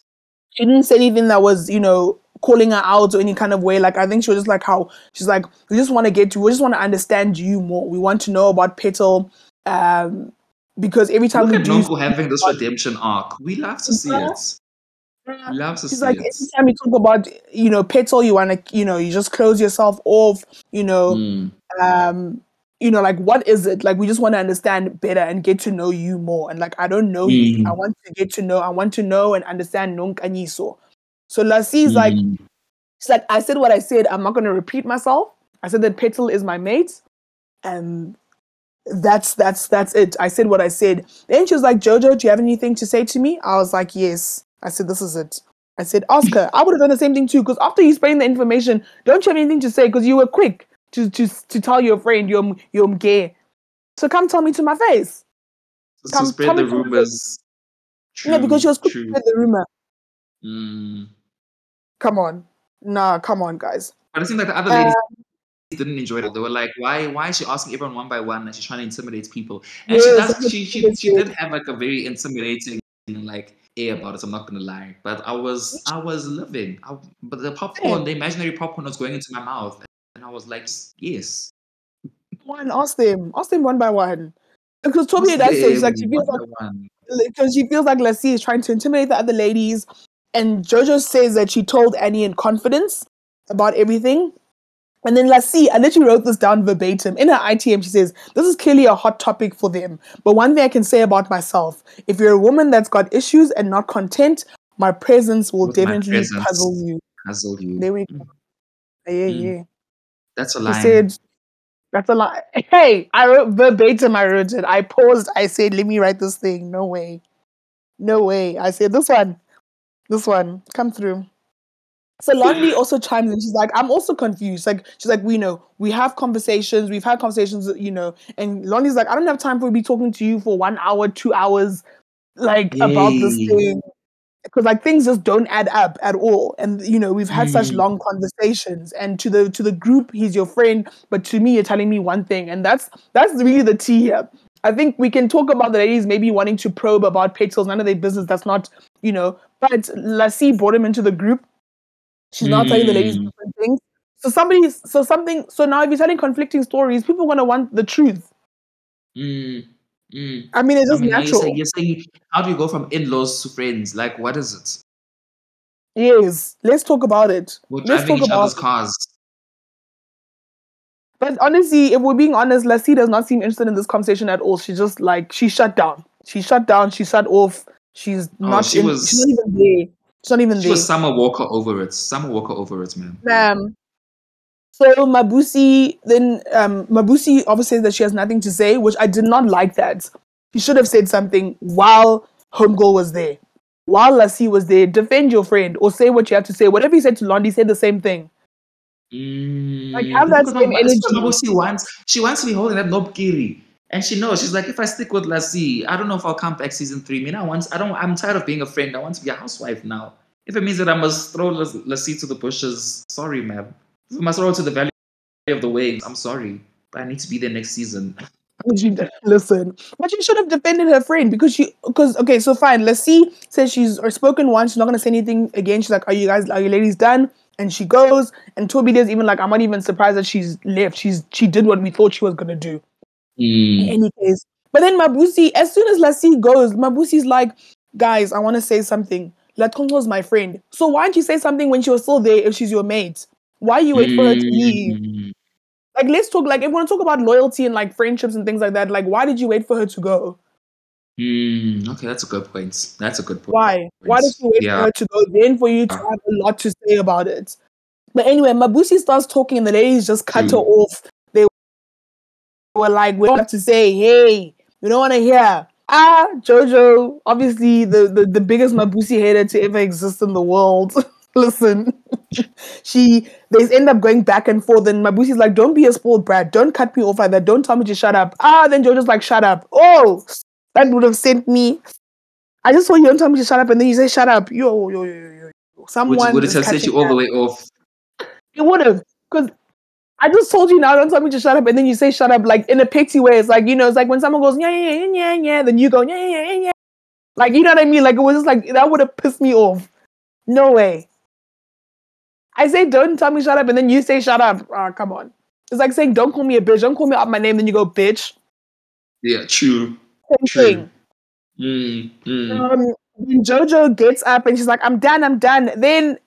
she didn't say anything that was, you know, calling her out or any kind of way. Like I think she was just like how she's like, we just want to get to, we just want to understand you more. We want to know about Petal, um, because every time Look we at do, Nonku having this redemption arc. We love to see Yeah. it. We love to she's see like it. every time you talk about, you know, Petal, you want to, you know, you just close yourself off, you know, Mm. um, you know, like what is it? Like we just want to understand better and get to know you more. And like I don't know you. Mm. I want to get to know. I want to know and understand Nonkanyiso. So Lassie's like, Mm. She's like, I said what I said. I'm not going to repeat myself. I said that Petal is my mate, and that's that's that's it. I said what I said. Then she was like, Jojo, do you have anything to say to me? I was like, yes. I said, this is it. I said, Oscar. I would have done the same thing too. Because after you spreading the information, don't you have anything to say? Because you were quick to to to tell your friend you're you're gay. So come tell me to my face. To Come, spread the rumors. yeah, because she was spread the rumor. Mm. Come on, nah, come on, guys. But it seemed like the other ladies didn't enjoy it. They were like, "Why? Why is she asking everyone one by one? And she's trying to intimidate people." And she Yes, does. She she she did have like a very intimidating like air about it. I'm not gonna lie, but I was I was living. I, but the popcorn, Same. the imaginary popcorn, was going into my mouth, I was like, "Yes." One, ask them, ask them one by one. Because Toby does say she's like she feels like because she feels like Lassie is trying to intimidate the other ladies, and Jojo says that she told Annie in confidence about everything. And then Lassie, I literally wrote this down verbatim. In her ITM, she says, This is clearly a hot topic for them. But one thing I can say about myself if you're a woman that's got issues and not content, my presence will With definitely presence. puzzle you. Puzzle you. There we go. Yeah, Mm. yeah. That's a She line. said, That's a lie. [LAUGHS] Hey, I wrote verbatim, I wrote it. I paused, I said, Let me write this thing. No way. No way. I said, This one, this one, come through. So Londi [SIGHS] also chimes in. She's like, I'm also confused. Like, she's like, we know we have conversations. We've had conversations, you know. And Londi's like, I don't have time for me talking to you for one hour, two hours, like about this thing, because like things just don't add up at all. And you know, we've had such Mm. long conversations. And to the to the group, he's your friend, but to me, you're telling me one thing, and that's that's really the tea here. I think we can talk about the ladies maybe wanting to probe about Petal's none of their business. That's not, you know. But Lassie brought him into the group She's not telling the ladies Mm. different things. So somebody, so something, so now if you're telling conflicting stories, people are gonna want the truth. Mm. Mm. I mean, it's I just mean, now you're natural. saying, you're saying, how do you go from in-laws to friends? Like, what is it? Yes, let's talk about it. We're Let's driving talk each about other's it. cars. But honestly, if we're being honest, Lassie does not seem interested in this conversation at all. She's just like she shut down. She shut down. She shut off. She's not. Oh, she in, was- She's not even there. She's not even She there. was Summer Walker over it. Summer Walker over it, man. Um, so Mabusi then um Mabusi obviously says that she has nothing to say, which I did not like that. She should have said something while Homegirl was there. While Lassie was there, defend your friend or say what you have to say. Whatever you said to Londi, say the same thing. Mm, Like, have that because same Mab- energy. Mabusi wants, she wants to be holding that knobkerrie. And she knows, she's like, if I stick with Lassie, I don't know if I'll come back season three. I mean, I want, I don't, I'm tired of being a friend. I want to be a housewife now. If it means that I must throw Las- Lassie to the bushes, sorry, ma'am. I must her to the valley of the waves, I'm sorry. But I need to be there next season. [LAUGHS] Listen, but she should have defended her friend because she because okay, so fine. Let's see. Says she's or spoken once. She's not gonna say anything again. She's like, "Are you guys? Are you ladies done?" And she goes. And Toby is even like, "I'm not even surprised that she's left. She's she did what we thought she was gonna do." In Mm. any case, but then Mabusi, as soon as Lassie goes, Mabusi's like, "Guys, I want to say something. LaConco's my friend. So why didn't you say something when she was still there if she's your mate? Why you wait for her to leave?" Mm. Like, let's talk. Like, if we want to talk about loyalty and like friendships and things like that, like, why did you wait for her to go? Mm. Okay, that's a good point. That's a good point. Why? Why did you wait Yeah. for her to go then for you to have a lot to say about it? But anyway, Mabusi starts talking and the ladies just cut her Mm. off. They were like, we don't have to say, hey, we don't want to hear. Ah, Jojo, obviously the, the, the biggest Mabusi hater to ever exist in the world. [LAUGHS] Listen, she they end up going back and forth, and Mabusi's like, "Don't be a spoiled brat. Don't cut me off like that. Don't tell me to shut up." Ah, then Jojo's like, "Shut up." Oh, that would have sent me. I just told you don't tell me to shut up, and then you say shut up. Yo, yo, yo, yo, yo. Someone would it have sent you all the way off? It would have, because I just told you now. Don't tell me to shut up, and then you say shut up like in a petty way. It's like you know, it's like when someone goes yeah, yeah, yeah, yeah, yeah, then you go yeah, yeah, yeah, yeah. Like you know what I mean? Like it was just like that would have pissed me off. No way. I say don't tell me shut up, and then you say shut up. Ah, come on. It's like saying don't call me a bitch. Don't call me out my name, then you go bitch. Yeah, true. Same True. thing. Mm, mm. Um, when Jojo gets up and she's like, "I'm done, I'm done." Then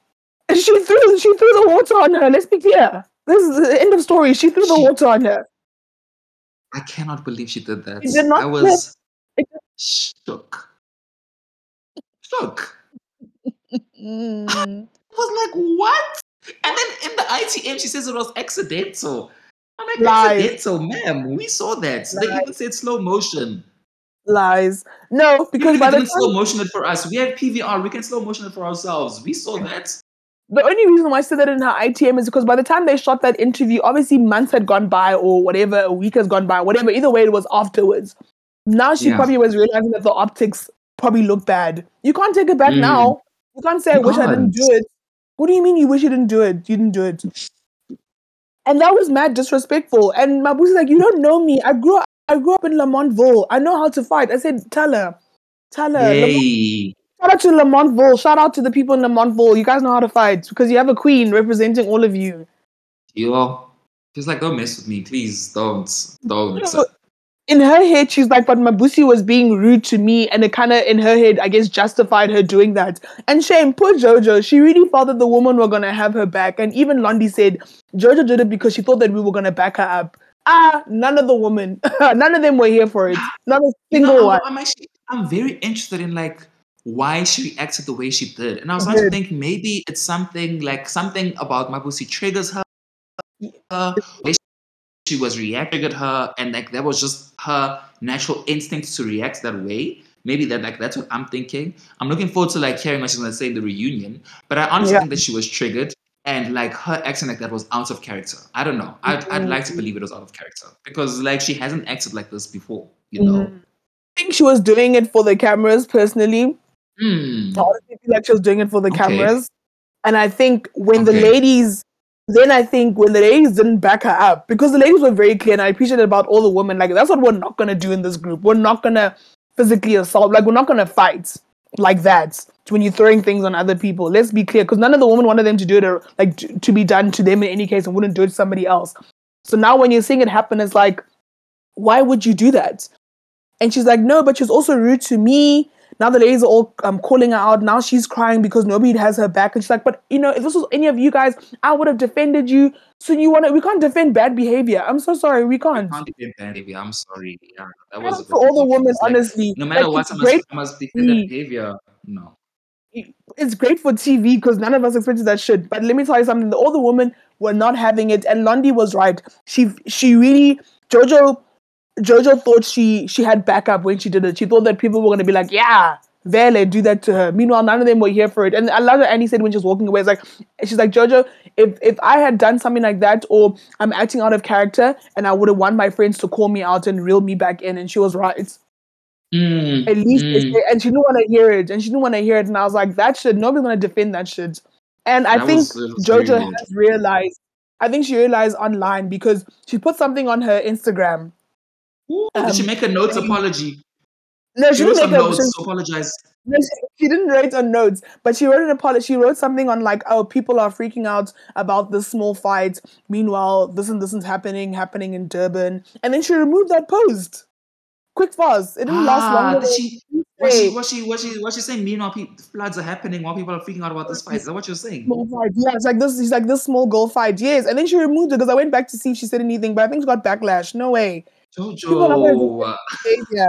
she threw she threw the water on her. Let's be clear. This is the end of story. She threw the She- water on her. I cannot believe she did that. She did not I was It- shook. Shook. [LAUGHS] Mm. I was like, what? And then in the ITM, she says it was accidental. I'm like, Lies. accidental, ma'am. We saw that. They even said slow motion. Lies. No, because didn't by the even slow motion it for us. We have PVR. We can slow motion it for ourselves. We saw that. the only reason why I said that in her ITM is because by the time they shot that interview, obviously months had gone by or whatever, a week has gone by, whatever. Either way, it was afterwards. Now she Yeah. probably was realizing that the optics probably look bad. You can't take it back Mm. now. You can't say, I wish I didn't do it. What do you mean you wish you didn't do it? You didn't do it. And that was mad disrespectful. And Mabusi's like, you don't know me. I grew up I grew up in Lamontville. I know how to fight. I said, tell her. Tell her. Yay. Shout out to Lamontville. Shout out to the people in Lamontville. You guys know how to fight because you have a queen representing all of you. Yo. She's like, don't mess with me. Please don't. Don't. So, in her head, she's like, but Mabusi was being rude to me, and it kind of, in her head, I guess, justified her doing that. And shame, poor Jojo, she really thought that the woman were gonna have her back. And even Londi said Jojo did it because she thought that we were gonna back her up. Ah, none of the women, [LAUGHS] none of them were here for it. Not a You single know, one. I'm, actually I'm very interested in like why she reacted the way she did. And I was starting to think maybe it's something like something about Mabusi triggers her. She was reacting at her and like that was just her natural instinct to react that way. Maybe that like that's what I'm thinking. I'm looking forward to like hearing what she's gonna say in the reunion. But I honestly Yeah. think that she was triggered and like her acting like that was out of character. I don't know. I'd, I'd like to believe it was out of character because like she hasn't acted like this before, you know. Mhm. I think she was doing it for the cameras personally. Hmm. I honestly feel like she was doing it for the Okay. cameras. And I think when the ladies, then I think when the ladies didn't back her up, because the ladies were very clear, and I appreciate it about all the women, like that's what we're not gonna do in this group. We're not gonna physically assault, like we're not gonna fight. like that when you're throwing things on other people. Let's be clear, because none of the women wanted them to do it or like to, to be done to them in any case and wouldn't do it to somebody else. So now when you're seeing it happen, it's like, why would you do that? And she's like, no, but she's also rude to me. Now the ladies are all um, calling her out. Now she's crying because nobody has her back. And she's like, but you know, if this was any of you guys, I would have defended you. So you want to? We can't defend bad behavior. I'm so sorry, we can't. We can't defend bad behavior. I'm sorry. Yeah, that was to all the women, like, honestly. No matter Like, what, I must, I must defend that behavior. No. it's great for TV because none of us expected that shit. But let me tell you something: all the women were not having it, and Londi was right. She she really Jojo Jojo thought she she had backup when she did it. She thought that people were gonna be like, yeah, Vele, do that to her. Meanwhile, none of them were here for it. And I love what Annie said when she was walking away. It's like she's like, Jojo, if if I had done something like that, or I'm acting out of character, and I would have want my friends to call me out and reel me back in, and she was right. Mm, At least mm. and she didn't want to hear it, and she didn't want to hear it, and I was like, that shit, nobody's gonna defend that shit. And I That think was- was Jojo has realized. I think she realized online because she put something on her Instagram. Ooh, did she Um, make a notes maybe- apology? No, She she wrote didn't make a. notes She, apologize. no, she, she didn't write on notes, but she wrote an apology. She wrote something on like, "Oh, people are freaking out about this small fight. Meanwhile, this and this is happening, happening in Durban." And then she removed that post. Quick fast. It didn't last long. did she, was she, was she, was she, was she saying meanwhile pe- floods are happening while people are freaking out about this fight? Is that what you're saying? small fight. Yeah, it's like this. She's like this small girl fight. Yes, and then she removed it because I went back to see if she said anything, but I think she got backlash. No way. People are not gonna do Jojo. Behavior.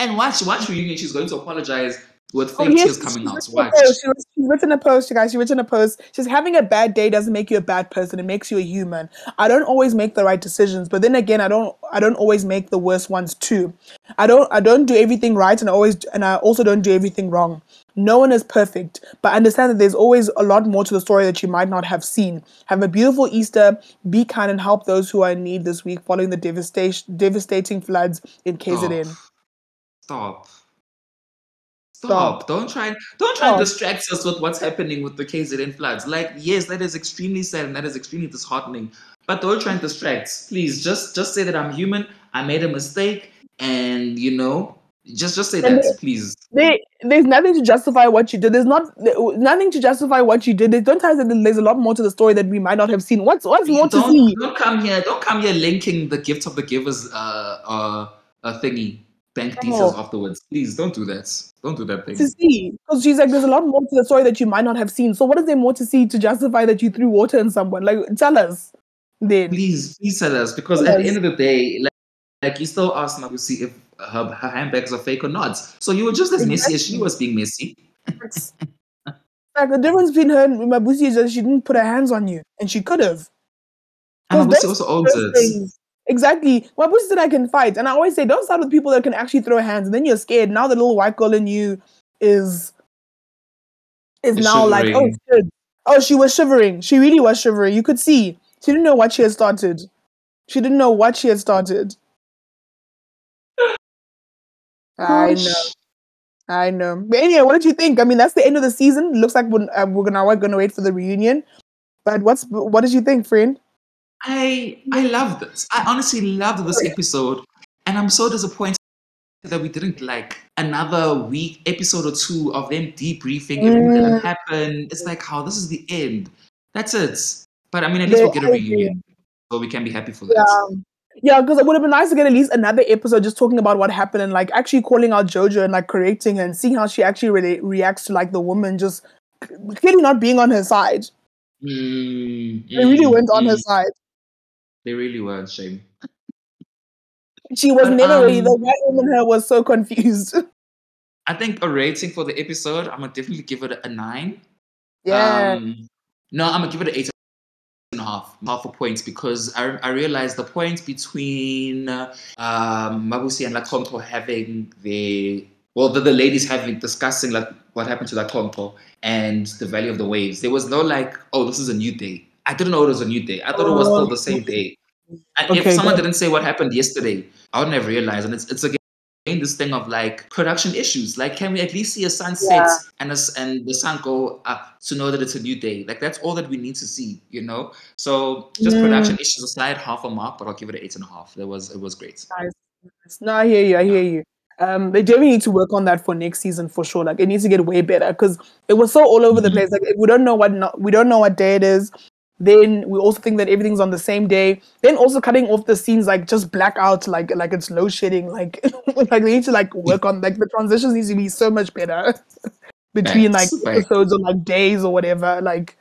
And watch, watch reunion. She's going to apologize with Oh, fake yes, tears she's coming out. Watch. She was- She's written a post, you guys. She's written a post. She's having a bad day doesn't make you a bad person. It makes you a human. I don't always make the right decisions, but then again, I don't. I don't always make the worst ones too. I don't. I don't do everything right, and I always. And I also don't do everything wrong. No one is perfect, but understand that there's always a lot more to the story that you might not have seen. Have a beautiful Easter. Be kind and help those who are in need this week following the devastation, devastating floods in KZN. Stop. Stop. Stop. Stop. Don't try don't try and distract us with what's happening with the KZN floods. Like, yes, that is extremely sad and that is extremely disheartening. But don't try and distract. Please just just say that I'm human, I made a mistake, and you know, just just say And that, please. There, there's nothing to justify what you did. There's not nothing to justify what you did. They Don't tell us that there's a lot more to the story that we might not have seen. What's what's more to see? don't come here. Don't come here linking the gifts of the givers uh uh a thingy bank details Oh. afterwards. Please don't do that. Don't do that thing. To see, because she's like, there's a lot more to the story that you might not have seen. So what is there more to see to justify that you threw water in someone? Like, tell us. Then Please, please tell us because at the end of the day, like, like you still asked Mabusi if her, her handbags are fake or not. So you were just as messy as she was being messy. like the difference between her and Mabusi is that she didn't put her hands on you, and she could have. And 'Cause Mabusi also owns it. Exactly. Mabusi said I can fight. And I always say, don't start with people that can actually throw hands. And then you're scared. Now the little white girl in you is is Is now like, oh shivering. shit. Oh, she was shivering. She really was shivering. You could see. She didn't know what she had started. She didn't know what she had started. I know. I know. But anyway, what did you think? I mean, that's the end of the season. Looks like we're, uh, we're gonna we're gonna wait for the reunion. But what's what did you think, friend? I I love this. I honestly loved this episode, and I'm so disappointed that we didn't like another week episode or two of them debriefing everything that Mm. happened. It's like how this is the end. That's it. But I mean, at least Yeah, we'll get a I agree. reunion, so we can be happy for that. Yeah. Yeah, because it would have been nice to get at least another episode just talking about what happened and like actually calling out Jojo and like correcting her and seeing how she actually really reacts to like the woman just clearly not being on her side. Mm, They really mm, went on her mm. side. They really weren't, Shame. She was But, never ready. The um, white woman her was so confused. [LAUGHS] I think a rating for the episode, I'm gonna definitely give it a nine. yeah. Um, no, I'm gonna give it an eight and a half, half a point because I, I realized the point between uh, um, Mabusi and LaConco having the well, the, the ladies having discussing like what happened to LaConco and the Valley of the Waves. There was no like, oh, this is a new day. I didn't know it was a new day. I thought it was still the same day. And Okay, if someone good. didn't say what happened yesterday, I wouldn't have realized. And it's it's again this thing of like production issues. Like, can we at least see a sunset Yeah. and us and the sun go up to know that it's a new day? Like, that's all that we need to see, you know. So, just Mm. production issues aside, half a mark, but I'll give it an eight and a half. That was it was great. Nice. No, I hear you. I hear you. Um, they definitely need to work on that for next season for sure. Like it needs to get way better because it was so all over the Mhm. place. Like we don't know what no, we don't know what day it is. Then we also think that everything's on the same day. Then also cutting off the scenes like just black out like like it's load shedding. Like [LAUGHS] like they need to like work on like the transitions needs to be so much better [LAUGHS] between like Facts, facts. episodes or like days or whatever. Like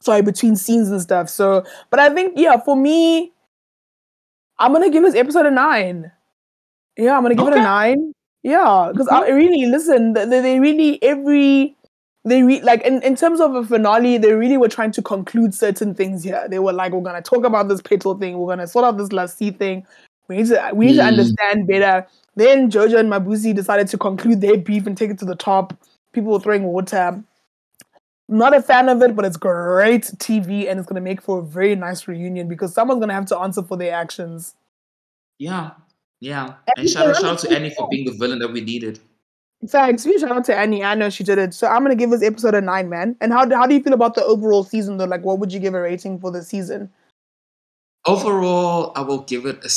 sorry between scenes and stuff. So but I think yeah for me I'm gonna give this episode a nine. Yeah, I'm gonna give it a nine. Yeah, because I really listen. They they really every they re- like in, in terms of a finale, they really were trying to conclude certain things here. They were like, we're gonna talk about this Petal thing. We're gonna sort out this lassie thing. We need to we need to Mm. understand better. Then Jojo and Mabusi decided to conclude their beef and take it to the top. People were throwing water. Not a fan of it, but it's great TV and it's gonna make for a very nice reunion because someone's gonna have to answer for their actions. Yeah, yeah. And And shout out, shout out to Annie for being the villain that we needed. Thanks. Huge shout out to Annie. I know she did it. So I'm gonna give this episode a nine, man. And how how do you feel about the overall season though? Like, what would you give a rating for the season? Overall, I will give it a.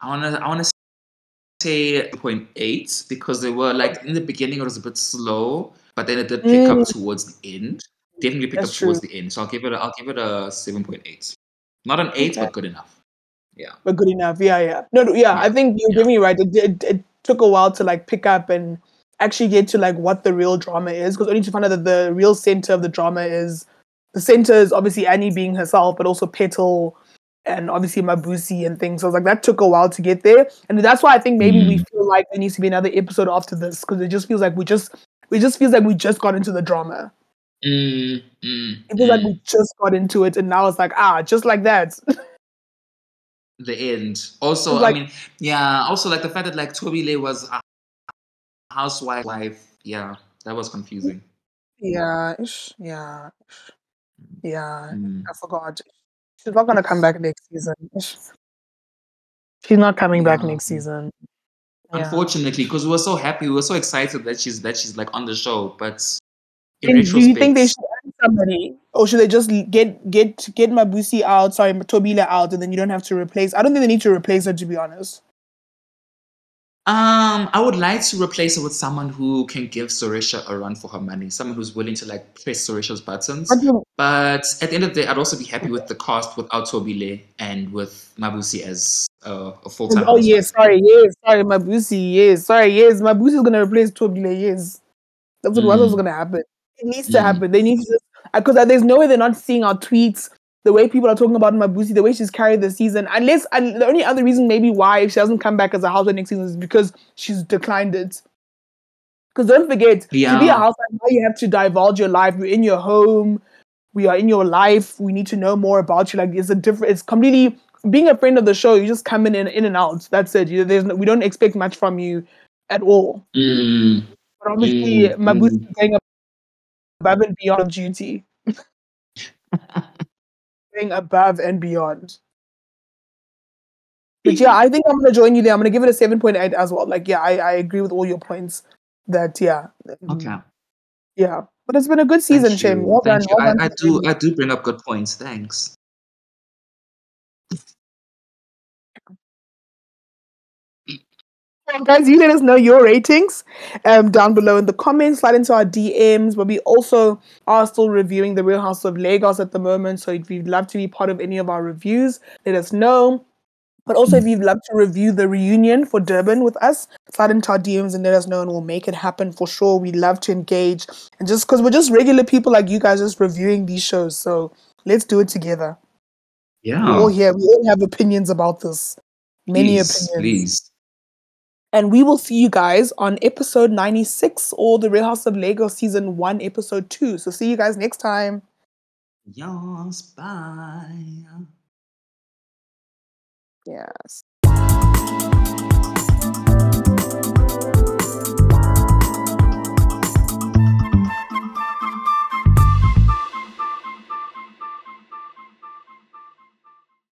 I wanna, I wanna say 0.8 because they were like in the beginning it was a bit slow, but then it did pick up towards the end. Definitely picked Mm. That's up towards the end. So I'll give it, a, I'll give it a 7.8. Not an eight, Okay. but good enough. Yeah. But good enough. Yeah, yeah. No, no yeah, I think you're yeah. giving me right. It, it it took a while to like pick up and actually get to like what the real drama is. Because only to find out that the real center of the drama is the center is obviously Annie being herself, but also Petal and obviously Mabusi and things. So it's like that took a while to get there. And that's why I think maybe we Mm. feel like there needs to be another episode after this because it just feels like we just we just feels like we just got into the drama. Mm, mm, It feels like mm. we just got into it and now it's like ah just like that. [LAUGHS] the end. Also, like- I mean, yeah. Also, like the fact that like Thobile was a housewife. Wife, yeah, that was confusing. yeah, yeah, yeah. Mm. I forgot. She's not gonna come back next season. She's not coming back next season. Yeah. Unfortunately, because we were so happy, we were so excited that she's that she's like on the show. But in And do you think they should somebody, or should they just get get get Mabusi out? Sorry, Thobile out, and then you don't have to replace. I don't think they need to replace her, to be honest. um, I would like to replace her with someone who can give Sorisha a run for her money. Someone who's willing to like press Sorisha's buttons. But at the end of the day, I'd also be happy with the cast without Thobile and with Mabusi as uh, a full time. Oh yes, sorry, yes, sorry, Mabusi, yes, sorry, yes, Mabusi is gonna replace Thobile, yes. That's what was Mm. gonna happen. It needs to Mm. happen. They need to because there's no way they're not seeing our tweets, the way people are talking about Mabusi, the way she's carried the season. Unless and the only other reason maybe why if she doesn't come back as a housewife next season is because she's declined it. Because don't forget, to be a housewife, now you have to divulge your life. You're in your home. We are in your life. We need to know more about you. Like it's a different. It's completely being a friend of the show. You just come in and in and out. That's it. You, there's no, we don't expect much from you at all. Mm, But obviously, Mm, Mabusi is going above and beyond duty. going above and beyond. But yeah, I think I'm gonna join you there. I'm gonna give it a seven point eight as well. Like, yeah, I, I agree with all your points. That yeah, um, okay. yeah. But it's been a good season, Shem. Well Thank done. Well I, done I do. I do bring up good points. Thanks. Well, guys, you let us know your ratings um, down below in the comments. Slide into our DMs. But we also are still reviewing the Real House of Lagos at the moment. So if you'd love to be part of any of our reviews, let us know. But also, if you'd love to review the reunion for Durban with us, slide into our DMs and let us know, and we'll make it happen for sure. We love to engage, and just because we're just regular people like you guys, just reviewing these shows. So let's do it together. Yeah, We're all here. We all have opinions about this. Many Please, opinions. please. And we will see you guys on episode 96 or the Real House of Lego season 1, episode 2. So see you guys next time. Yes. Bye. Yes.